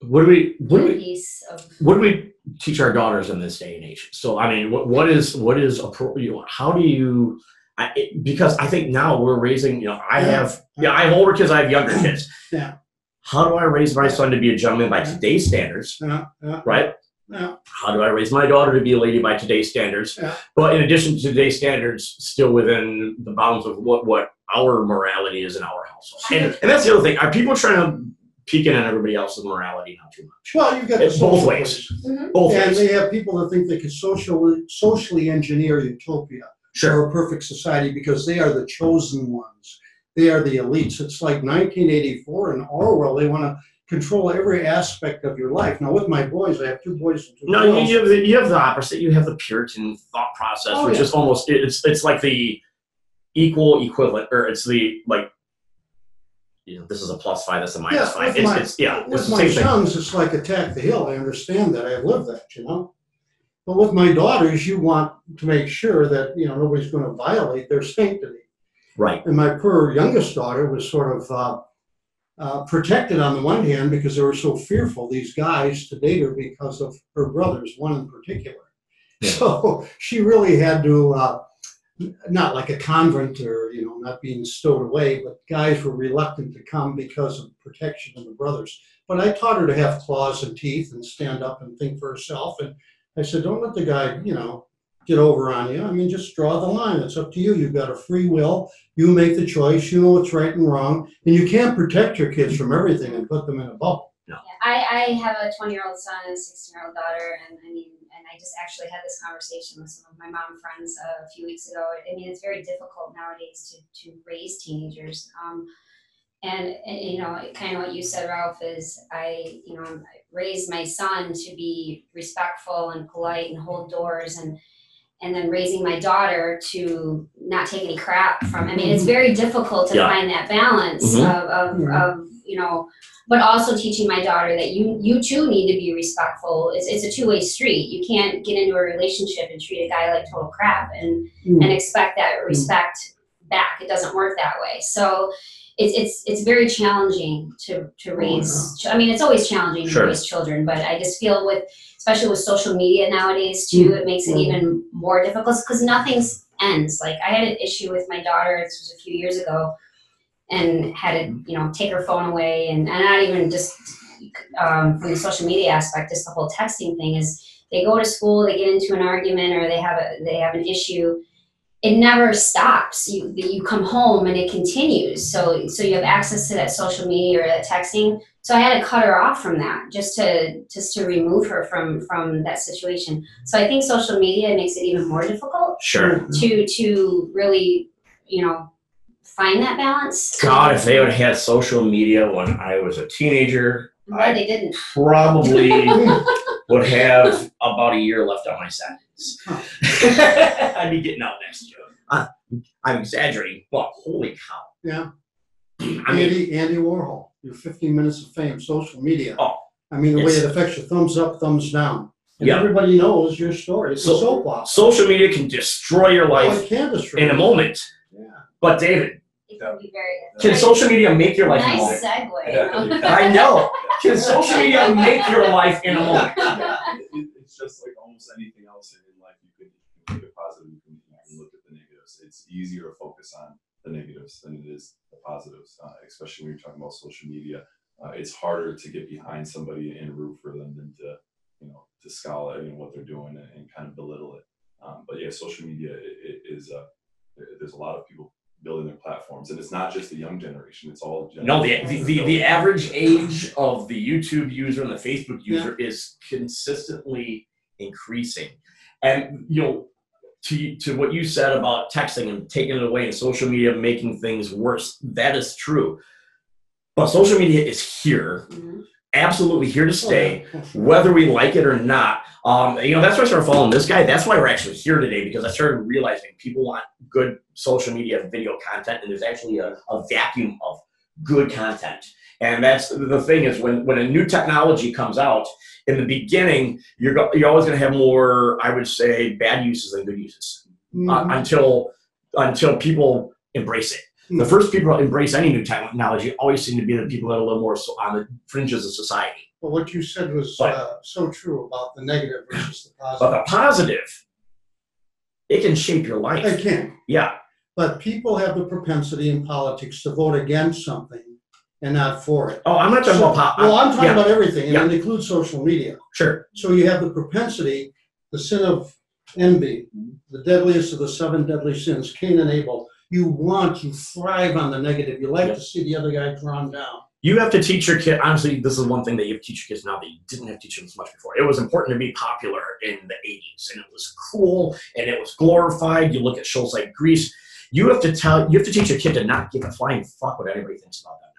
S1: What do we what do
S2: be a
S1: we
S2: piece of.
S1: what do we teach our daughters in this day and age? So I mean, what what is what is appropriate? How do you? I, it, because I think now we're raising, you know, I
S3: Yeah.
S1: have, yeah, I have older kids, I have younger kids.
S3: Yeah.
S1: How do I raise my son to be a gentleman by today's standards,
S3: Yeah, yeah,
S1: right?
S3: Yeah.
S1: How do I raise my daughter to be a lady by today's standards?
S3: Yeah.
S1: But in addition to today's standards, still within the bounds of what, what our morality is in our household. And, and that's the other thing. Are people trying to peek in on everybody else's morality? Not too much.
S3: Well, you've got
S1: It's both ways. Mm-hmm.
S3: ways.
S1: Both
S3: And
S1: ways.
S3: they have people that think they can socially, socially engineer utopia
S1: Sure.
S3: or a perfect society because they are the chosen ones. They are the elites. It's like 1984 in Orwell. They want to control every aspect of your life. Now, with my boys, I have two boys and two
S1: No, you,
S3: girls.
S1: you, have the, you have the opposite. You have the Puritan thought process,
S3: Oh,
S1: which
S3: yeah.
S1: is almost it's it's like the equal equivalent, or it's the like. You know, this is a plus five. That's a minus
S3: Yeah,
S1: five. It's,
S3: my-
S1: it's yeah.
S3: With
S1: the
S3: my
S1: same thing.
S3: sons, it's like attack the hill. I understand that. I've lived that, you know. But with my daughters, you want to make sure that you know nobody's going to violate their sanctity.
S1: Right.
S3: And my poor youngest daughter was sort of uh, uh, protected on the one hand because they were so fearful, these guys, to date her because of her brothers, one in particular.
S1: Yeah. [LAUGHS]
S3: So she really had to, uh, not like a convent or, you know, not being stowed away, but guys were reluctant to come because of protection of the brothers. But I taught her to have claws and teeth and stand up and think for herself. And I said, don't let the guy, you know, get over on you. I mean, just draw the line. It's up to you. You've got a free will. You make the choice. You know what's right and wrong. And you can't protect your kids from everything and put them in a bubble.
S2: Yeah, I, I have a 20 year old son and a 16 year old daughter, and I mean, and I just actually had this conversation with some of my mom friends uh, a few weeks ago. I mean, it's very difficult nowadays to, to raise teenagers. Um, and, and, you know, kind of what you said, Ralph, is I, you know, I raised my son to be respectful and polite and hold doors and and then raising my daughter to not take any crap from. I mean, it's very difficult to
S1: Yeah.
S2: find that balance
S1: Mhm.
S2: of, of,
S3: Yeah.
S2: of you know but also teaching my daughter that you you too need to be respectful. It's it's a two way street. You can't get into a relationship and treat a guy like total crap and
S3: Mm.
S2: and expect that respect back. It doesn't work that way. So it's it's it's very challenging to to raise. I mean, it's always challenging
S1: Sure.
S2: to raise children, but I just feel with especially with social media nowadays too, it makes it
S3: Mm.
S2: even more difficult because nothing ends. Like I had an issue with my daughter. This was a few years ago and had to you know take her phone away and, and not even just um, from the social media aspect just the whole texting thing is they go to school they get into an argument or they have a they have an issue it never stops. You you come home and it continues. So so you have access to that social media or that texting. So i had to cut her off from that just to just to remove her from from that situation. So i think social media makes it even more difficult
S1: Sure.
S2: to to really you know find that balance.
S1: God, if they would have had social media when I was a teenager,
S2: I'm they didn't.
S1: Probably [LAUGHS] would have about a year left on my sentence. [LAUGHS] I'd be getting out next year. Uh, I'm exaggerating, but holy cow.
S3: Yeah. [CLEARS THROAT]
S1: I mean,
S3: Andy, Andy Warhol, your 15 minutes of fame, social media.
S1: Oh,
S3: I mean, the way it affects you, thumbs up, thumbs down. And
S1: Yeah.
S3: everybody knows your story. It's
S1: So-
S3: a soap opera.
S1: social media can destroy your
S3: Oh,
S1: life
S3: it can destroy
S1: in a
S3: you.
S1: moment.
S3: Yeah.
S1: But David,
S2: it can be very
S1: can social media make your life in a
S2: nice
S1: moment?
S2: segue
S4: Yeah.
S1: I know. Can social media make your life in a moment? [LAUGHS]
S4: It's just like almost anything else in life. You could, you can take a positive, you can, look at the negatives. It's easier to focus on the negatives than it is the positives, uh, especially when you're talking about social media. Uh, it's harder to get behind somebody and root for them than to, you know, to scowl at you know, what they're doing and, and kind of belittle it. Um, but yeah, social media i i is uh, there's a lot of people building their platforms, and it's not just the young generation; it's all
S1: No, the, the, the, the average age of the YouTube user and the Facebook user is consistently increasing. And, you know, to, to what you said about texting and taking it away and social media making things worse, that is true. But social media is here,
S2: Mhm.
S1: absolutely here to stay.
S3: Oh, [LAUGHS]
S1: whether we like it or not. Um, you know, that's why I started following this guy. That's why we're actually here today because I started realizing people want good social media video content, and there's actually a, a vacuum of good content. And that's the thing is when, when a new technology comes out, in the beginning, you're go, you're always going to have more, I would say, bad uses than good uses uh,
S3: Mhm.
S1: until until people embrace it. The
S3: Mhm.
S1: first people to embrace any new technology always seem to be the people that are a little more so on the fringes of society.
S3: Well, what you said was
S1: But-
S3: uh, so true about the negative versus the positive.
S1: But the positive, it can shape your life.
S3: It can.
S1: Yeah.
S3: But people have the propensity in politics to vote against something and not for it.
S1: Oh, I'm not talking about pop.
S3: Well, I'm talking
S1: yeah,
S3: about everything,
S1: Yeah.
S3: and it includes social media.
S1: Sure.
S3: So you have the propensity, the sin of envy, the deadliest of the seven deadly sins, Cain and Abel. You want, you thrive on the negative. You like
S1: Yeah.
S3: to see the other guy drawn down.
S1: You have to teach your kid. Honestly, this is one thing that you have to teach your kids now that you didn't have to teach them as much before. It was important to be popular in the 80s, and it was cool, and it was glorified. You look at shows like Grease. You have to tell. You have to teach your kid to not give a flying fuck what anybody thinks about them.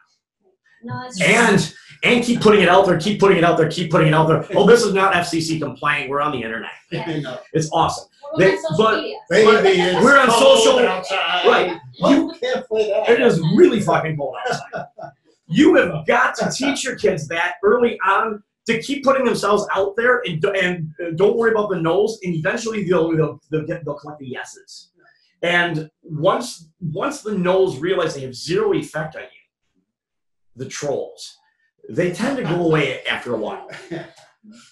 S2: No, it's
S1: and and keep putting it out there, keep putting it out there, keep putting it out there. Oh, this is not FCC compliant. We're on the internet. [LAUGHS]
S2: Yeah.
S1: It's awesome.
S2: We're on
S1: They-
S2: social
S1: but-
S2: media.
S3: Baby, it's
S1: We're on social-
S3: outside.
S1: Right.
S3: You can't play that.
S1: It is really fucking cold outside. [LAUGHS] You have got to teach your kids that early on to keep putting themselves out there and and uh, don't worry about the no's. And eventually they'll they'll they'll, get, they'll collect the yeses. And once once the no's realize they have zero effect on you, the trolls, they tend to go [LAUGHS] away after a while.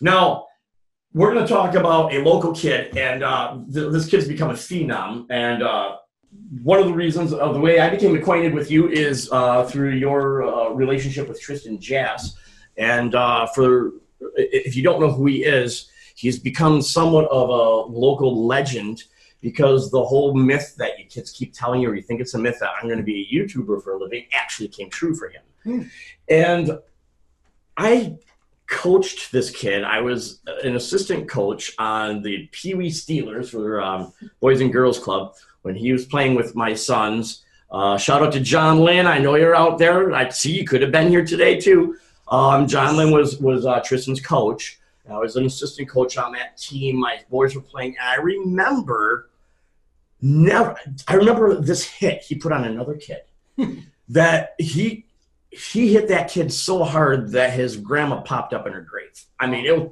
S1: Now, we're going to talk about a local kid, and uh, th- this kid's become a phenom. And uh, one of the reasons of the way I became acquainted with you is uh, through your uh, relationship with Tristan Jass. And uh, for if you don't know who he is, he's become somewhat of a local legend because the whole myth that you kids keep telling you, or you think it's a myth that I'm going to be a YouTuber for a living, actually came true for him.
S3: Hmm.
S1: And I coached this kid. I was an assistant coach on the Pee Wee Steelers for um, Boys and Girls Club when he was playing with my sons. Uh, shout out to John Lynn. I know you're out there. I see you could have been here today too. Um, John Lynn was was uh, Tristan's coach. I was an assistant coach on that team. My boys were playing. And I remember never. I remember this hit he put on another kid [LAUGHS] that he he hit that kid so hard that his grandma popped up in her grave. I mean, it was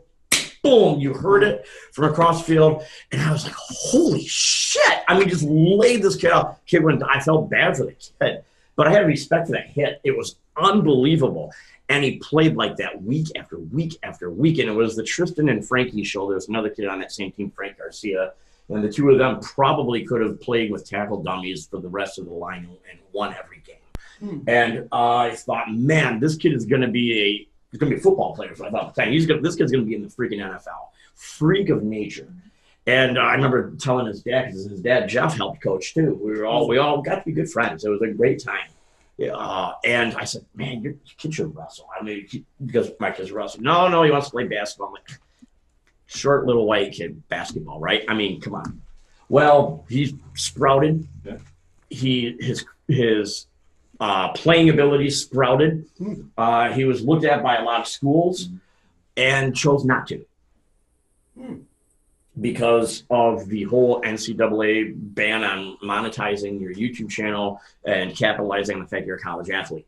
S1: boom, you heard it from across the field, and I was like, holy shit. I mean, just laid this kid out. Kid went, I felt bad for the kid, but I had respect for that hit. It was unbelievable. And he played like that week after week after week. And it was the Tristan and Frankie show. There was another kid on that same team, Frank Garcia. And the two of them probably could have played with tackle dummies for the rest of the line and won every game.
S3: Hmm.
S1: And uh, I thought, man, this kid is going to be a he's going to be a football player. So I thought, dang, he's gonna, this kid's going to be in the freaking NFL. Freak of nature. And uh, I remember telling his dad because his dad Jeff helped coach too. We were all we all got to be good friends. It was a great time. Yeah, uh, and I said, man, your kid should wrestle. I mean, because my kid's are wrestling. No, no, he wants to play basketball. I'm like, short little white kid basketball, right? I mean, come on. Well, he's sprouted.
S4: Yeah.
S1: He his his uh, playing ability sprouted.
S3: Hmm.
S1: Uh, he was looked at by a lot of schools and chose not to
S3: Hmm.
S1: Because of the whole NCAA ban on monetizing your YouTube channel and capitalizing on the fact you're a college athlete.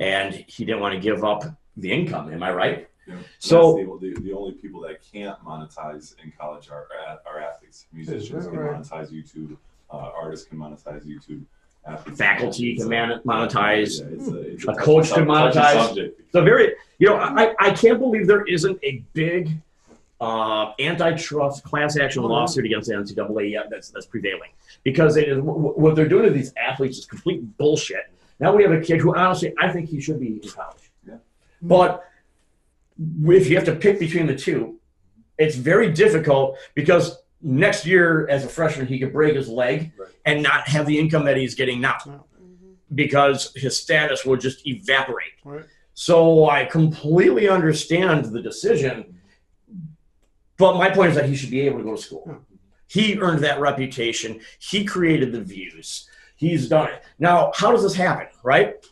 S1: And he didn't want to give up the income. Am I right?
S4: Yeah.
S1: So-
S4: That's the, the, the only people that can't monetize in college are, are, are athletes. Musicians can
S3: right?
S4: monetize YouTube. Uh, artists can monetize YouTube. Athletes
S1: Faculty can man-
S4: Yeah,
S1: monetize.
S4: it's a, it's
S1: A
S4: touchy
S1: coach can monetize.
S4: subject.
S1: So very, you know, I, I can't believe there isn't a big uh, antitrust class action lawsuit against the NCAA yet that's that's prevailing because it is wh- wh- what they're doing to these athletes is complete bullshit. Now we have a kid who honestly I think he should be in college,
S4: Yeah.
S1: but if you have to pick between the two, it's very difficult because next year as a freshman he could break his leg
S4: Right.
S1: and not have the income that he's getting now because his status will just evaporate.
S3: Right.
S1: So I completely understand the decision, but my point is that he should be able to go to school. He earned that reputation. He created the views. He's done it. Now, how does this happen? Right?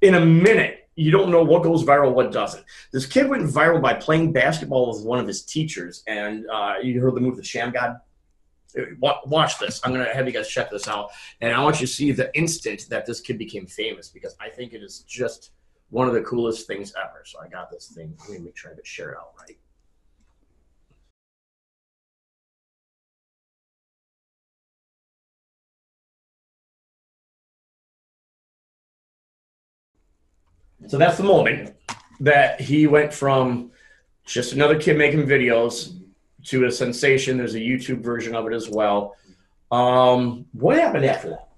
S1: In a minute, you don't know what goes viral, what doesn't. This kid went viral by playing basketball with one of his teachers, and uh, you heard the move, the Shammgod. Uh, Watch this. I'm gonna have you guys check this out, and I want you to see the instant that this kid became famous because I think it is just one of the coolest things ever. So I got this thing. Let me make sure I get share it out right. So that's the moment that he went from just another kid making videos to a sensation. There's a YouTube version of it as well. Um, what happened after that?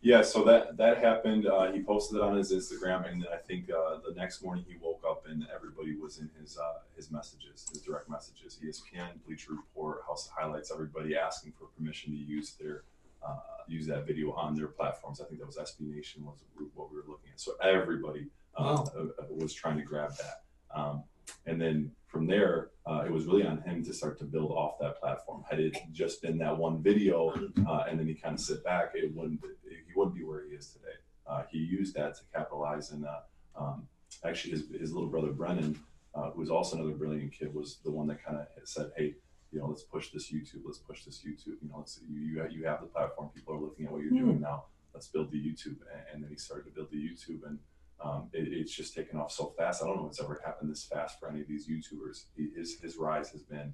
S4: Yeah, so that that happened. Uh, he posted it on his Instagram, and I think uh, the next morning he woke up and everybody was in his uh, his messages, his direct messages. ESPN, Bleacher Report, House of Highlights, everybody asking for permission to use their uh, use that video on their platforms. I think that was SB Nation was what we were looking at. So everybody uh, uh, was trying to grab that, um, and then from there, uh, it was really on him to start to build off that platform. Had it just been that one video, uh, and then he kind of sit back, it wouldn't he wouldn't be where he is today. Uh, he used that to capitalize, and uh, um, actually his his little brother Brennan, uh, who was also another brilliant kid, was the one that kind of said, "Hey, you know, let's push this YouTube. Let's push this YouTube. You know, let's you you, you have the platform. People are looking at what you're doing now. Let's build the YouTube." And, and then he started to build the YouTube, and um, it, it's just taken off so fast. I don't know what's ever happened this fast for any of these YouTubers. His his rise has been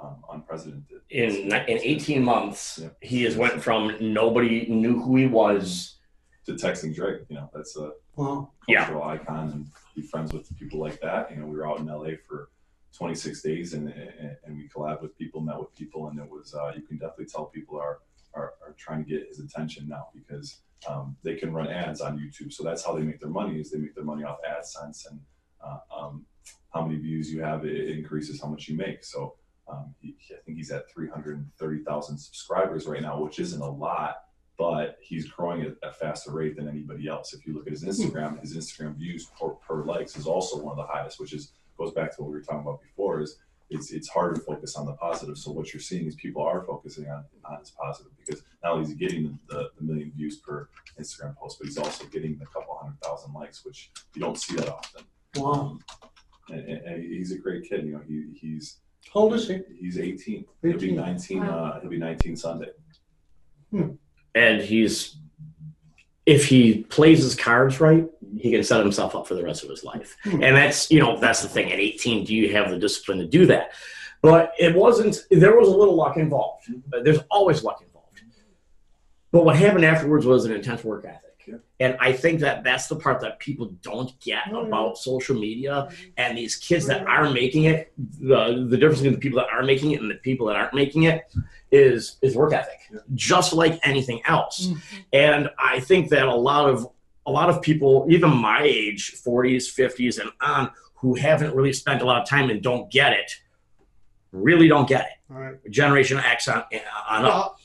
S4: um, unprecedented.
S1: In in 18 months,
S4: Yeah.
S1: he has went from nobody knew who he was.
S4: to texting Drake. You know, that's a
S3: Wow.
S1: Yeah.
S4: cultural icon and be friends with people like that. You know, we were out in LA for 26 days and and, and we collabed with people, met with people, and it was uh, you can definitely tell people are, are are trying to get his attention now because um, they can run ads on YouTube. So that's how they make their money is they make their money off AdSense and uh, um, how many views you have it increases how much you make. So um, he, I think he's at 330,000 subscribers right now, which isn't a lot but he's growing at a faster rate than anybody else. If you look at his Instagram, his Instagram views per, per likes is also one of the highest, which is goes back to what we were talking about before. Is it's it's hard to focus on the positive. So what you're seeing is people are focusing on on his positive because not only is he getting the, the, the million views per Instagram post, but he's also getting a couple hundred thousand likes, which you don't see that often.
S3: Wow.
S4: Um, and, and, and he's a great kid. You know, he he's
S3: How old is he?
S4: he's 18. 18. He'll be
S3: 18.
S4: 19. Uh, he'll be 19 Sunday.
S1: And he's, if he plays his cards right, he can set himself up for the rest of his life.
S3: Hmm.
S1: And that's, you know, that's the thing. At 18, do you have the discipline to do that? But it wasn't, there was a little luck involved. There's always luck involved. But what happened afterwards was an intense work ethic. And I think that that's the part that people don't get
S3: Oh,
S1: about social media hmm. and these kids that hmm. are making it. The, the difference between the people that are making it and the people that aren't making it is is work ethic, just like anything else. And I think that a lot of a lot of people, even my age, 40s, 50s, and on, who haven't really spent a lot of time and don't get it, really don't get it.
S3: All right.
S1: it. Generation X on, on up.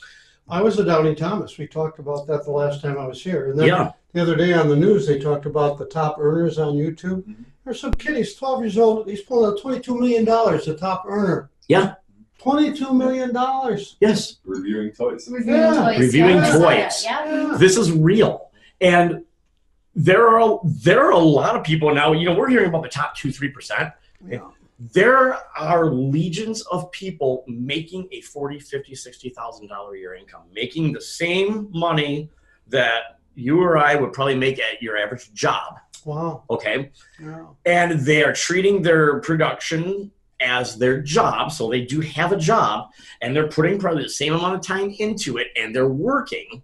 S3: I was a Downey Thomas. We talked about that the last time I was here. And then
S1: Yeah.
S3: the other day on the news, they talked about the top earners on YouTube.
S4: Mhm.
S3: There's some kid, he's 12 years old. He's pulling out $22 million, the top earner.
S1: Yeah.
S3: $22 million.
S1: Yes.
S4: Reviewing toys.
S2: Reviewing
S3: Yeah.
S2: toys.
S1: Reviewing
S2: yeah, I saw that,
S1: toys.
S2: Yeah.
S1: this is real and there are there are a lot of people now you know we're hearing about the top 2 3%
S3: Yeah.
S1: there are legions of people making a 40 50 60,000 dollar a year income making the same money that you or I would probably make at your average job
S3: Wow.
S1: okay
S3: Yeah.
S1: and they are treating their production as their job so they do have a job and they're putting probably the same amount of time into it and they're working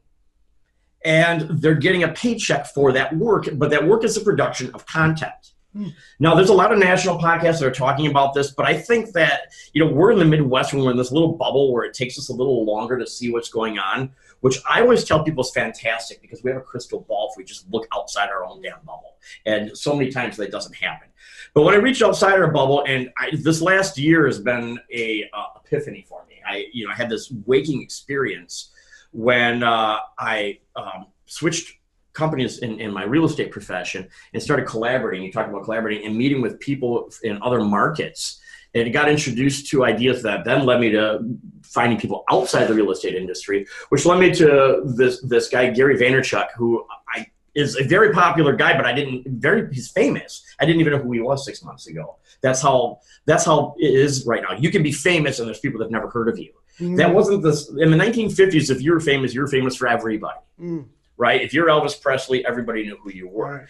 S1: and they're getting a paycheck for that work but that work is a production of content
S3: Hmm.
S1: now there's a lot of national podcasts that are talking about this but i think that you know we're in the midwest and we're in this little bubble where it takes us a little longer to see what's going on which i always tell people is fantastic because we have a crystal ball if we just look outside our own damn bubble and so many times that doesn't happen but when I reached outside our bubble, and I, this last year has been a uh, epiphany for me. I, you know, I had this waking experience when uh, I um, switched companies in, in my real estate profession and started collaborating. You talked about collaborating and meeting with people in other markets. And got introduced to ideas that then led me to finding people outside the real estate industry, which led me to this this guy Gary Vaynerchuk, who I is a very popular guy, but I didn't very he's famous. I didn't even know who he was six months ago. That's how that's how it is right now. You can be famous and there's people that've never heard of you. That wasn't this in the 1950s. If you were famous, you were famous for everybody,
S3: Mm.
S1: right? If you're Elvis Presley, everybody knew who you were.
S3: Right.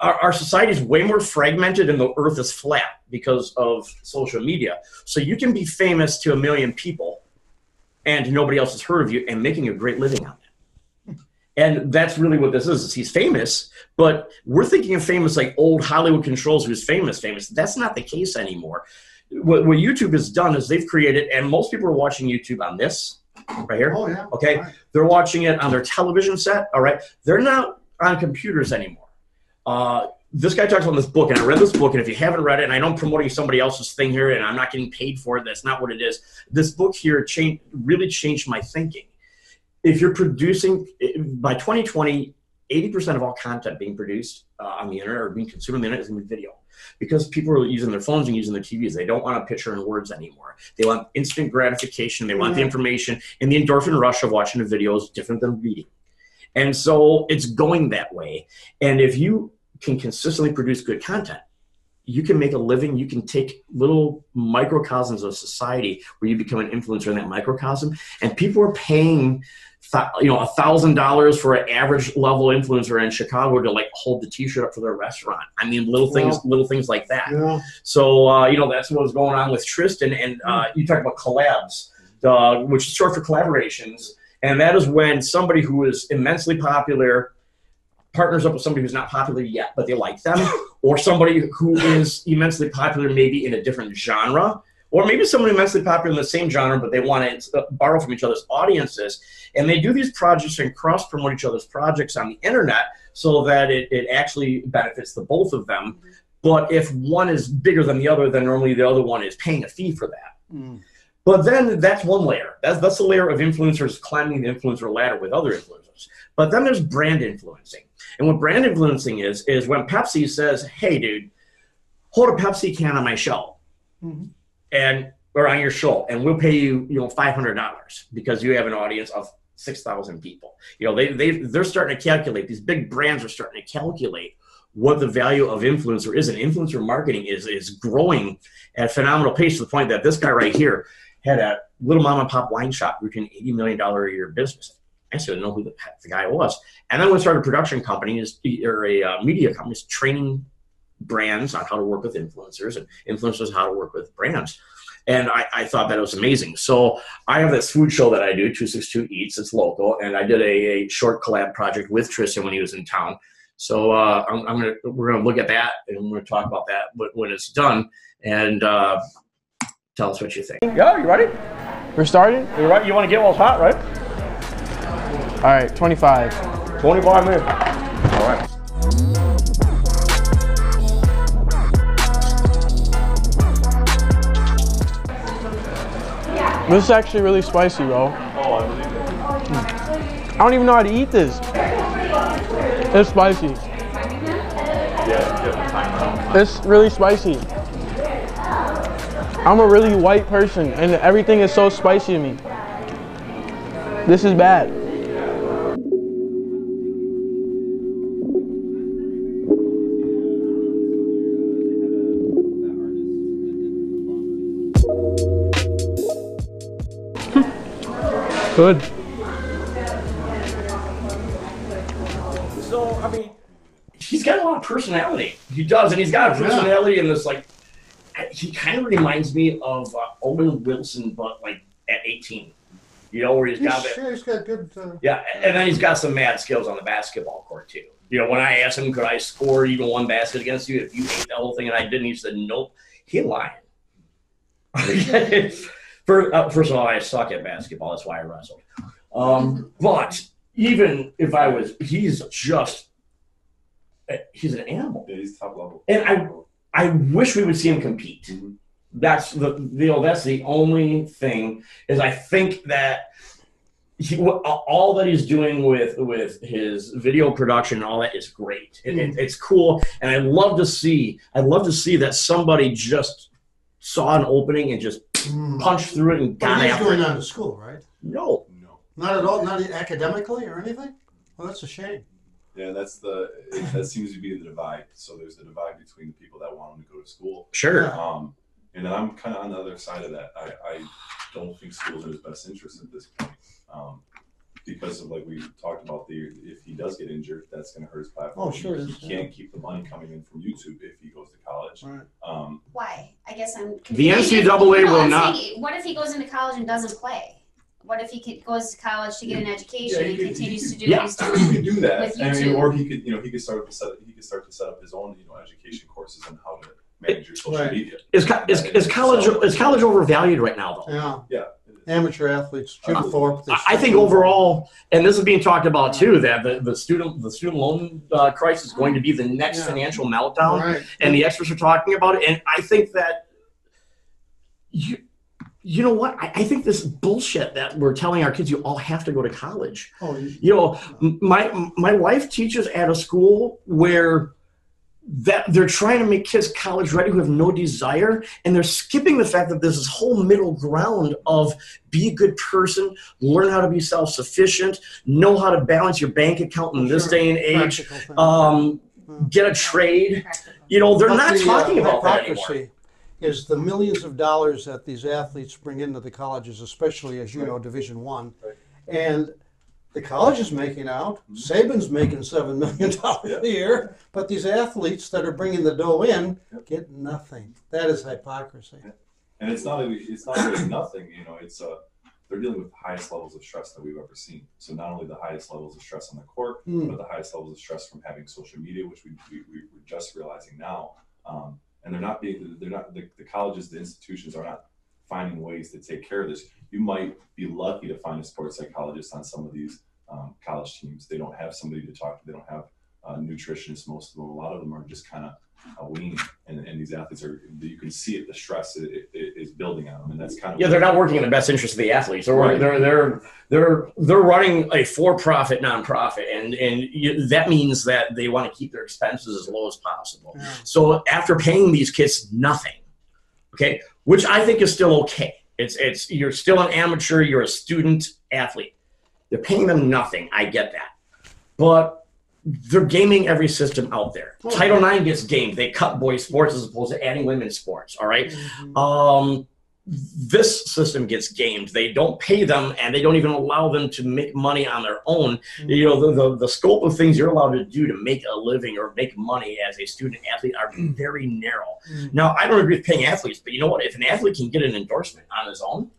S1: Our, our society is way more fragmented and the earth is flat because of social media. So you can be famous to a million people and nobody else has heard of you and making a great living on it. And that's really what this is, is he's famous, but we're thinking of famous like old Hollywood controls who's famous, famous. That's not the case anymore. What, what YouTube has done is they've created, and most people are watching YouTube on this right here.
S3: Oh, yeah.
S1: Okay,
S3: Right.
S1: they're watching it on their television set. All right, they're not on computers anymore. Uh, this guy talks about this book, and I read this book. And if you haven't read it, and I know I'm promoting somebody else's thing here, and I'm not getting paid for it, that's not what it is. This book here changed, really changed my thinking. If you're producing by 2020, 80% of all content being produced uh, on the internet or being consumed on the internet is going to be video because people are using their phones and using their TVs. They don't want a picture and words anymore. They want instant gratification. They want the information, and the endorphin rush of watching a video is different than reading. And so it's going that way. And if you can consistently produce good content, you can make a living. You can take little microcosms of society where you become an influencer in that microcosm, and people are paying, you know, a thousand dollars for an average level influencer in Chicago to like hold the T-shirt up for their restaurant. I mean, little things, little things like that.
S3: Yeah.
S1: So uh, you know that's what was going on with Tristan, and uh, you talk about collabs, uh, which is short for collaborations, and that is when somebody who is immensely popular partners up with somebody who's not popular yet, but they like them, [LAUGHS] or somebody who is immensely popular maybe in a different genre, or maybe someone immensely popular in the same genre, but they want to borrow from each other's audiences, and they do these projects and cross promote each other's projects on the internet so that it, it actually benefits the both of them. But if one is bigger than the other, then normally the other one is paying a fee for that.
S3: Mm.
S1: But then that's one layer. That's that's a layer of influencers climbing the influencer ladder with other influencers. But then there's brand influencing. And what brand influencing is is when Pepsi says, "Hey, dude, hold a Pepsi can on my show,
S3: Mhm.
S1: And or on your show, and we'll pay you, you know, five hundred dollars because you have an audience of six thousand people." You know, they they they're starting to calculate. These big brands are starting to calculate what the value of influencer is, and influencer marketing is is growing at phenomenal pace to the point that this guy right here had a little mom and pop wine shop reaching eighty million dollar a year business. I still didn't know who the, the guy was. And then we started a production company or a uh, media company is training brands on how to work with influencers and influencers how to work with brands. And I, I thought that it was amazing. So I have this food show that I do, 262 Eats. It's local, and I did a, a short collab project with Tristan when he was in town. So uh, I'm, I'm gonna we're gonna look at that and we're gonna talk about that when, when it's done and uh, tell us what you think. Yeah, you ready?
S5: We're starting?
S1: You right? You want to get while it's hot, right?
S5: All right, 25.
S1: 25 minutes.
S5: This is actually really spicy, bro.
S4: I
S5: don't even know how to eat this. It's spicy. It's really spicy. I'm a really white person, and everything is so spicy to me. This is bad. Good.
S1: So I mean, he's got a lot of personality. He does, and he's got a personality in this like. He kind of reminds me of uh, Owen Wilson, but like at 18. You know, where he's got
S3: He's,
S1: that.
S3: yeah, he's got good. Uh,
S1: Yeah, and then he's got some mad skills on the basketball court too. You know, when I asked him, could I score even one basket against you if you ate the whole thing, and I didn't, he said, nope. He lying. [LAUGHS] [LAUGHS] first, uh, first of all, I suck at basketball. That's why I wrestled. Um, but even if I was, he's just, uh, he's an animal.
S4: Yeah, he's top level.
S1: And I- I wish we would see him compete.
S4: Mhm.
S1: That's the, you know, that's the only thing is I think that he, all that he's doing with with his video production and all that is great. It, it- it's cool, and I love to see. I love to see that somebody just saw an opening and just
S3: mm.
S1: punched through it and
S3: But
S1: got
S3: he's
S1: after
S3: going
S1: it.
S3: on to school, right?
S1: No,
S4: No.
S3: Not at all. Not academically or anything. Well, that's a shame.
S4: Yeah, that's the it, that seems to be the divide. So there's the divide between the people that want him to go to school,
S1: sure.
S4: um, and then I'm kind of on the other side of that. I, I don't think school's in his best interest at this point, um, because of like we talked about the if he does get injured, that's going to hurt his platform.
S3: Oh, sure it
S4: He
S3: is,
S4: can't keep the money coming in from YouTube if he goes to college.
S3: Right.
S4: Um,
S2: Why? I guess I'm.
S1: The
S2: confused.
S1: NCAA
S2: No,
S1: will
S2: I'm
S1: not-
S2: saying, What if he goes into college and doesn't play? What if he could, goes to college to get an education
S4: Yeah, he
S2: and
S4: could- he
S2: continues to
S4: could-
S2: do
S1: Yeah.
S2: what he's doing?
S4: he could do that.
S2: With
S4: I mean,
S2: YouTube.
S4: or he could, you know, he could start to set he could start to set up his own, you know, education courses on how to manage your social
S3: Right.
S4: media.
S1: Is, co- is, is college is college overvalued right now though?
S3: Yeah.
S4: Yeah. Yeah. it is.
S3: amateur athletes, Jim Thorpe.
S1: I I think overall, and this is being talked about too, that the, the student the student loan uh, crisis is going to be the next
S3: Yeah.
S1: financial meltdown,
S3: Right.
S1: and the experts are talking about it. And I think that you, you know what? I, I think this bullshit that we're telling our kids you all have to go to college.
S3: Oh, you-
S1: You know, my my wife teaches at a school where that they're trying to make kids college ready who have no desire and they're skipping the fact that there's this whole middle ground of be a good person learn how to be self-sufficient know how to balance your bank account in this
S3: Sure.
S1: day and age um, get a trade. You know they're not talking
S3: uh,
S1: about that anymore.
S3: hypocrisy Is the millions of dollars that these athletes bring into the colleges, especially as you know, Division One, and the college is making out. Saban's making seven million [LAUGHS] dollars a year, but these athletes that are bringing the dough in get nothing. That is hypocrisy.
S4: And it's not really, it's not really nothing, you know, it's, uh, they're dealing with the highest levels of stress that we've ever seen. So not only the highest levels of stress on the court,
S3: Hmm.
S4: but the highest levels of stress from having social media, which we, we, we- we're just realizing now. Um, and they're not being, they're not, the, the colleges, the institutions are not finding ways to take care of this. You might be lucky to find a sports psychologist on some of these, um, college teams. They don't have somebody to talk to. They don't have, uh, nutritionists, most of them. A lot of them are just kind of uh, weaning, and, and these athletes are. You can see it. The stress i- i- is building on them, and that's kind of
S1: yeah they're not working in the best interest of the athletes they're
S4: Right.
S1: they're they're they're they're running a for-profit nonprofit and and you, that means that they want to keep their expenses as low as possible
S3: Yeah.
S1: So after paying these kids nothing, okay, which I think is still okay. It's it's you're still an amateur, you're a student athlete. They're paying them nothing. I get that. But they're gaming every system out there.
S3: Oh,
S1: Title IX gets gamed. They cut boys sports as opposed to adding women's sports. All right?
S3: Mhm.
S1: Um this system gets gamed. They don't pay them and they don't even allow them to make money on their own. You know the, the, the scope of things you're allowed to do to make a living or make money as a student athlete are very narrow.
S3: Mm.
S1: now i don't agree with paying athletes but you know what? If an athlete can get an endorsement on his own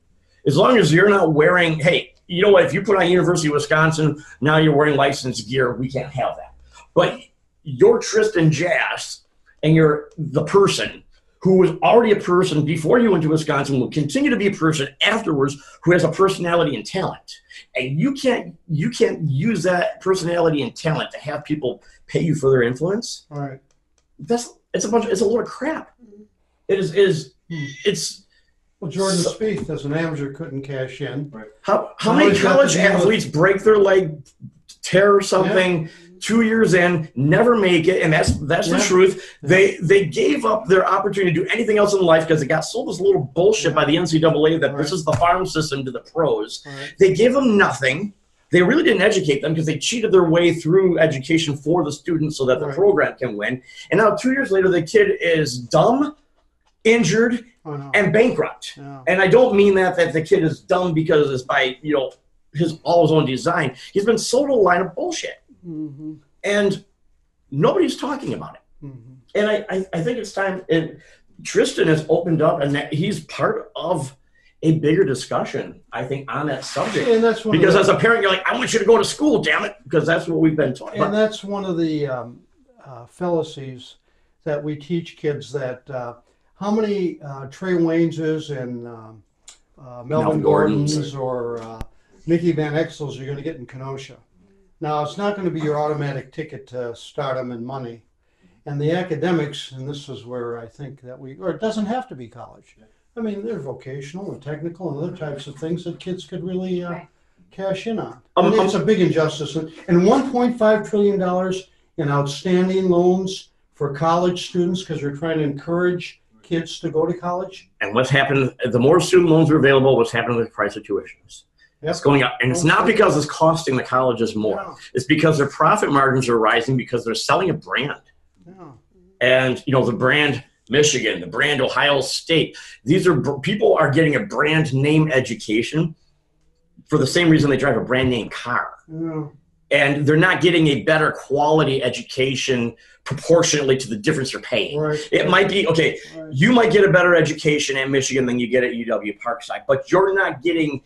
S1: as long as you're not wearing hey you know what? If you put on university of wisconsin now you're wearing licensed gear we can't have that. But you're tristan Jass and you're the person who was already a person before you went to wisconsin will continue to be a person afterwards who has a personality and talent and you can't you can't use that personality and talent to have people pay you for their influence
S3: All right.
S1: that's it's a bunch it's a load of crap it is is
S3: Hmm.
S1: it's
S3: Well, Jordan
S1: So-
S3: Spieth, as an amateur, couldn't cash in. Right.
S1: how how
S3: Now
S1: many college
S3: to with-
S1: athletes break their leg tear something two years in never make it and that's that's the
S3: Yeah.
S1: truth they they gave up their opportunity to do anything else in life because they got sold this little bullshit by the ncaa that this is the farm system to the pros
S3: right.
S1: they gave them nothing. They really didn't educate them because they cheated their way through education for the students so that the
S3: Right.
S1: program can win. And now, two years later, the kid is dumb, injured,
S3: Oh, no.
S1: and bankrupt.
S3: Yeah.
S1: And I don't mean that that the kid is dumb because it's by you know his all his own design. He's been sold a line of bullshit,
S3: Mhm.
S1: and nobody's talking about it.
S3: Mhm.
S1: And I, I, I think it's time. And Tristan has opened up, and that he's part of a bigger discussion. I think on that subject.
S3: And that's
S1: Because
S3: of
S1: as a parent, you're like, I want you to go to school, damn it, because that's what we've been taught.
S3: and
S1: But
S3: that's one of the um, uh, fallacies that we teach kids that uh, how many uh, Trae Wayneses and um, uh, Melvin
S1: Melvin
S3: Gordons,
S1: Gordons.
S3: or uh, Mickey Van Exels you're going to get in Kenosha. Now it's not going to be your automatic ticket to stardom and money, and the academics, and this is where I think that we, or it doesn't have to be college. I mean, there are vocational and technical and other types of things that kids could really uh, cash in on.
S1: Um,
S3: I think
S1: um,
S3: it's a big injustice, and and 1.5 trillion dollars in outstanding loans for college students because we're trying to encourage kids to go to college.
S1: and what's happened, the more student loans are available, what's happened with the price of tuitions? It's going up. And it's not because it's costing the colleges more. It's because their profit margins are rising because they're selling a brand. And, you know, the brand Michigan, the brand Ohio State, these are people are getting a brand name education for the same reason they drive a brand name car. And they're not getting a better quality education proportionately to the difference they're paying.
S3: Right.
S1: It might be okay.
S3: Right.
S1: You might get a better education at Michigan than you get at UW Parkside, but you're not getting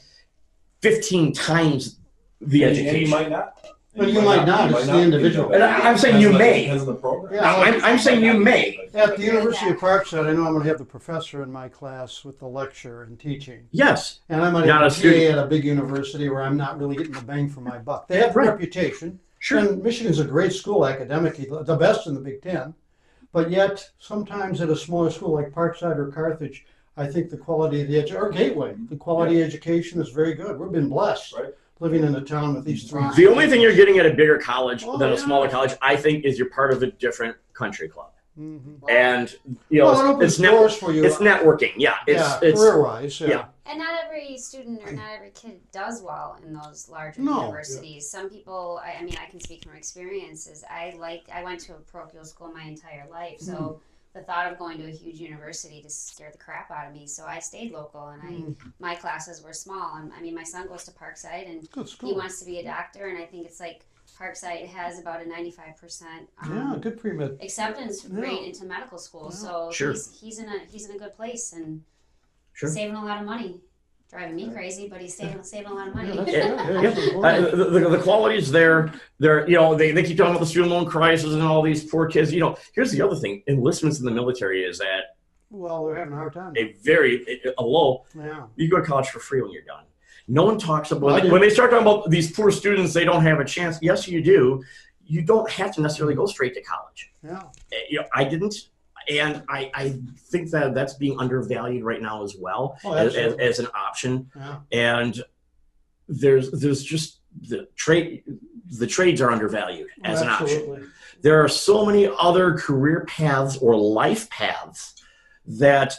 S1: 15 times the
S4: And- and
S1: education.
S4: you might not.
S3: But you might not, it's the individual.
S1: And I- I'm saying you may.
S4: Depends on the program.
S3: Yeah.
S1: I'm, I'm saying you may.
S3: At the University of Parkside, I know I'm gonna have the professor in my class with the lecture and teaching.
S1: Yes.
S3: And I might
S1: Not
S3: have
S1: a
S3: a
S1: student.
S3: At a big university where I'm not really getting the bang for my buck. They have a
S1: Right.
S3: reputation,
S1: Sure.
S3: and Michigan's a great school academically, the best in the Big Ten. But yet, sometimes at a smaller school like Parkside or Carthage, I think the quality of the edu- or Gateway, the quality of education is very good. We've been blessed
S4: Right.
S3: living in a town with these three.
S1: The only thing you're getting at a bigger college
S3: Oh,
S1: than a
S3: yeah.
S1: smaller college, I think, is you're part of a different country club.
S3: Mhm.
S1: And you know,
S3: Well, it
S1: it's,
S3: opens
S1: it's, net-
S3: doors for you.
S1: it's networking. Yeah, it's
S3: yeah,
S1: it's
S3: career-wise, yeah.
S1: yeah.
S2: And not every student or not every kid does well in those larger
S3: No.
S2: universities. Some people, I, I mean, I can speak from experiences. I like, I went to a parochial school my entire life, so
S3: Mm.
S2: The thought of going to a huge university just scared the crap out of me. So I stayed local, and I,
S3: Mm,
S2: my classes were small. And I mean, my son goes to Parkside, and he wants to be a doctor, and I think it's like Parkside has about a ninety-five percent.
S3: Yeah, good pre-med.
S2: acceptance
S3: Yeah.
S2: rate into medical school.
S3: Yeah.
S2: So
S1: Sure.
S2: he's he's in a he's in a good place and
S1: Sure.
S2: saving a lot of money. Driving me crazy, but he's saving [LAUGHS] saving a lot of money.
S3: Yeah, [LAUGHS]
S1: Yeah.
S3: Yeah,
S1: yeah. [LAUGHS] Uh,
S3: important.
S1: the, the, the quality's there. They're, you know, they, they keep talking about the student loan crisis and all these poor kids. You know, here's the other thing: enlistments in the military is at
S3: Well, they're having a hard time.
S1: a very a low.
S3: Yeah.
S1: You go to college for free when you're done. No one talks about
S3: did.
S1: when they start talking about these poor students. They don't have a chance. Yes, you do. You don't have to necessarily go straight to college.
S3: Yeah.
S1: Uh, You know, I didn't, and I, I think that that's being undervalued right now as well
S3: Oh,
S1: as, as, as an option.
S3: Yeah.
S1: and there's there's just the trade the trades are undervalued oh, as an option there are so many other career paths or life paths that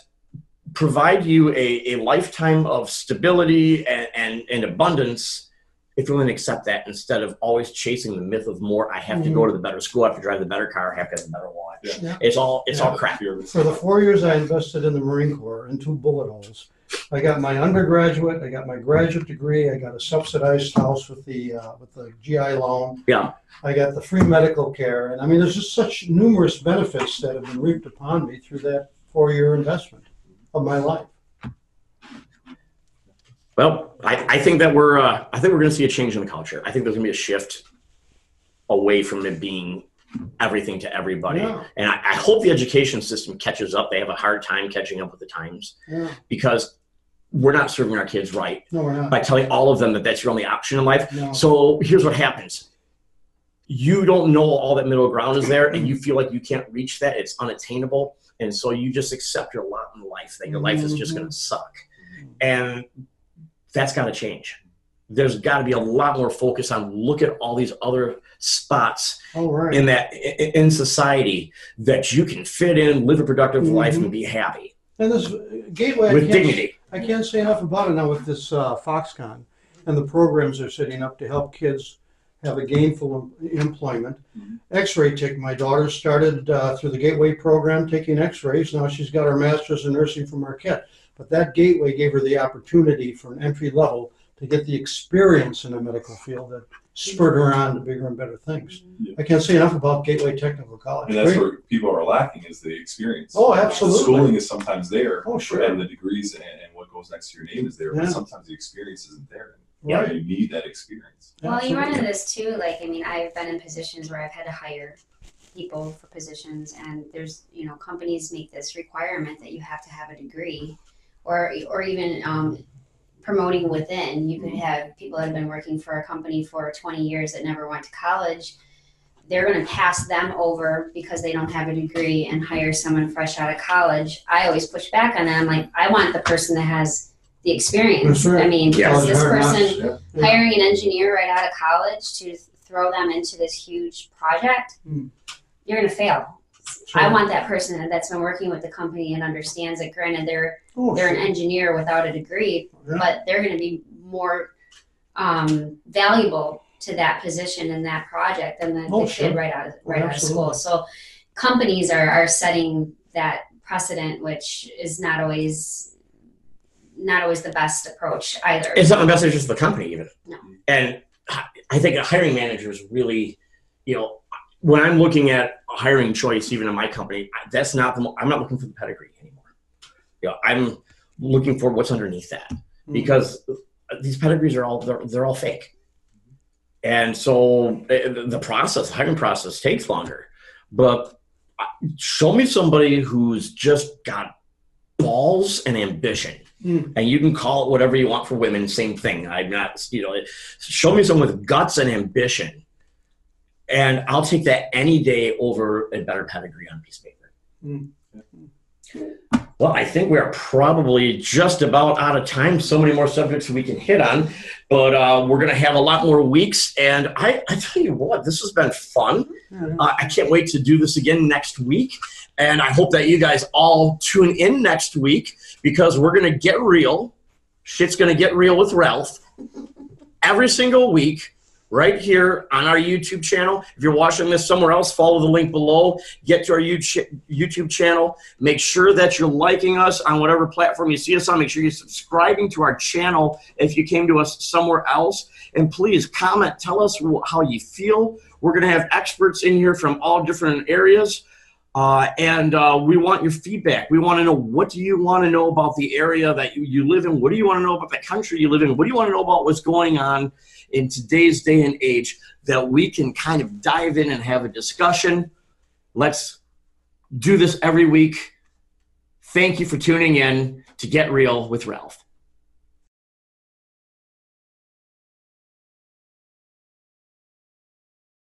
S1: provide you a, a lifetime of stability and, and, and abundance if you're willing to accept that instead of always chasing the myth of more i have to go to the better school i have to drive the better car i have to have the better watch
S4: Yeah.
S3: Yeah.
S1: it's all it's all
S3: Yeah.
S1: crap
S3: For the four years I invested in the Marine Corps in two bullet holes, I got my undergraduate, I got my graduate degree, I got a subsidized house with the uh, with the GI loan.
S1: Yeah.
S3: I got the free medical care, and I mean, there's just such numerous benefits that have been reaped upon me through that four-year investment of my life.
S1: Well, I, I think that we're uh, I think we're going to see a change in the culture. I think there's going to be a shift away from it being everything to everybody.
S3: Yeah.
S1: And I, I hope the education system catches up. They have a hard time catching up with the times
S3: Yeah.
S1: because we're not serving our kids right
S3: No,
S1: by telling all of them that that's your only option in life.
S3: No.
S1: So here's what happens. You don't know all that middle ground is there, and you feel like you can't reach that. It's unattainable. And so you just accept your lot in life, that your life is just going to suck. And that's got to change. There's got to be a lot more focus on look at all these other spots
S3: Oh, right.
S1: in that in society that you can fit in, live a productive life, and be happy
S3: And this gateway, I
S1: with
S3: can't-
S1: dignity.
S3: I can't say enough about it now with this uh, Foxconn and the programs they're setting up to help kids have a gainful em- employment. X-ray tech. My daughter started uh, through the Gateway program taking X-rays. Now she's got her master's in nursing from Marquette. But that Gateway gave her the opportunity for an entry level to get the experience in the medical field that spurred her on to bigger and better things.
S4: Yeah.
S3: I can't say enough about Gateway Technical College.
S4: And that's
S3: Great.
S4: where people are lacking is the experience.
S3: Oh, absolutely.
S4: The schooling is sometimes there,
S3: Oh, sure.
S4: and the degrees and, and what goes next to your name is there,
S3: Yeah.
S4: but sometimes the experience isn't there.
S1: Yeah.
S3: Right.
S4: You need that experience.
S2: Well, you run into this too. Like, I mean, I've been in positions where I've had to hire people for positions, and there's, you know, companies make this requirement that you have to have a degree, or or even um, promoting within. You could have people that have been working for a company for 20 years that never went to college. They're going to pass them over because they don't have a degree and hire someone fresh out of college. I always push back on them. Like, I want the person that has the experience.
S3: Right.
S2: I mean,
S1: Yes.
S2: is this person
S3: yeah. Yeah.
S2: hiring an engineer right out of college to throw them into this huge project,
S3: Hmm.
S2: you're going to fail.
S3: Sure.
S2: I want that person that- that's been working with the company and understands that. Granted, they're
S3: Oh,
S2: they're an engineer without a degree,
S3: Yeah.
S2: but they're going to be more um, valuable to that position and that project than the,
S3: Oh,
S2: the
S3: sure.
S2: kid right out of right out of school. So companies are are setting that precedent, which is not always not always the best approach either.
S1: It's not the best interest of the company, even.
S2: No.
S1: And I think a hiring manager is really, you know, when I'm looking at a hiring choice, even in my company, that's not the. mo- I'm not looking for the pedigree anymore. You know, I'm looking for what's underneath that
S3: Hmm.
S1: because these pedigrees are all they're, they're all fake. And so uh, the process, hiring process takes longer. But uh, show me somebody who's just got balls and ambition.
S6: Mm.
S1: And you can call it whatever you want for women, same thing. I'm not, you know, show me someone with guts and ambition. And I'll take that any day over a better pedigree on piece of paper.
S6: Mm.
S1: Well, I think we are probably just about out of time. So many more subjects we can hit on, but uh, we're going to have a lot more weeks. And I, I tell you what, this has been fun. Uh, I can't wait to do this again next week. And I hope that you guys all tune in next week because we're going to get real. Shit's going to get real with Ralph every single week right here on our YouTube channel. If you're watching this somewhere else, follow the link below. Get to our YouTube channel. Make sure that you're liking us on whatever platform you see us on. Make sure you're subscribing to our channel if you came to us somewhere else. And please comment, tell us how you feel. We're going to have experts in here from all different areas. Uh, and uh, we want your feedback. We want to know what do you want to know about the area that you, you live in? What do you want to know about the country you live in? What do you want to know about what's going on in today's day and age that we can kind of dive in and have a discussion? Let's do this every week. Thank you for tuning in to Get Real with Ralph.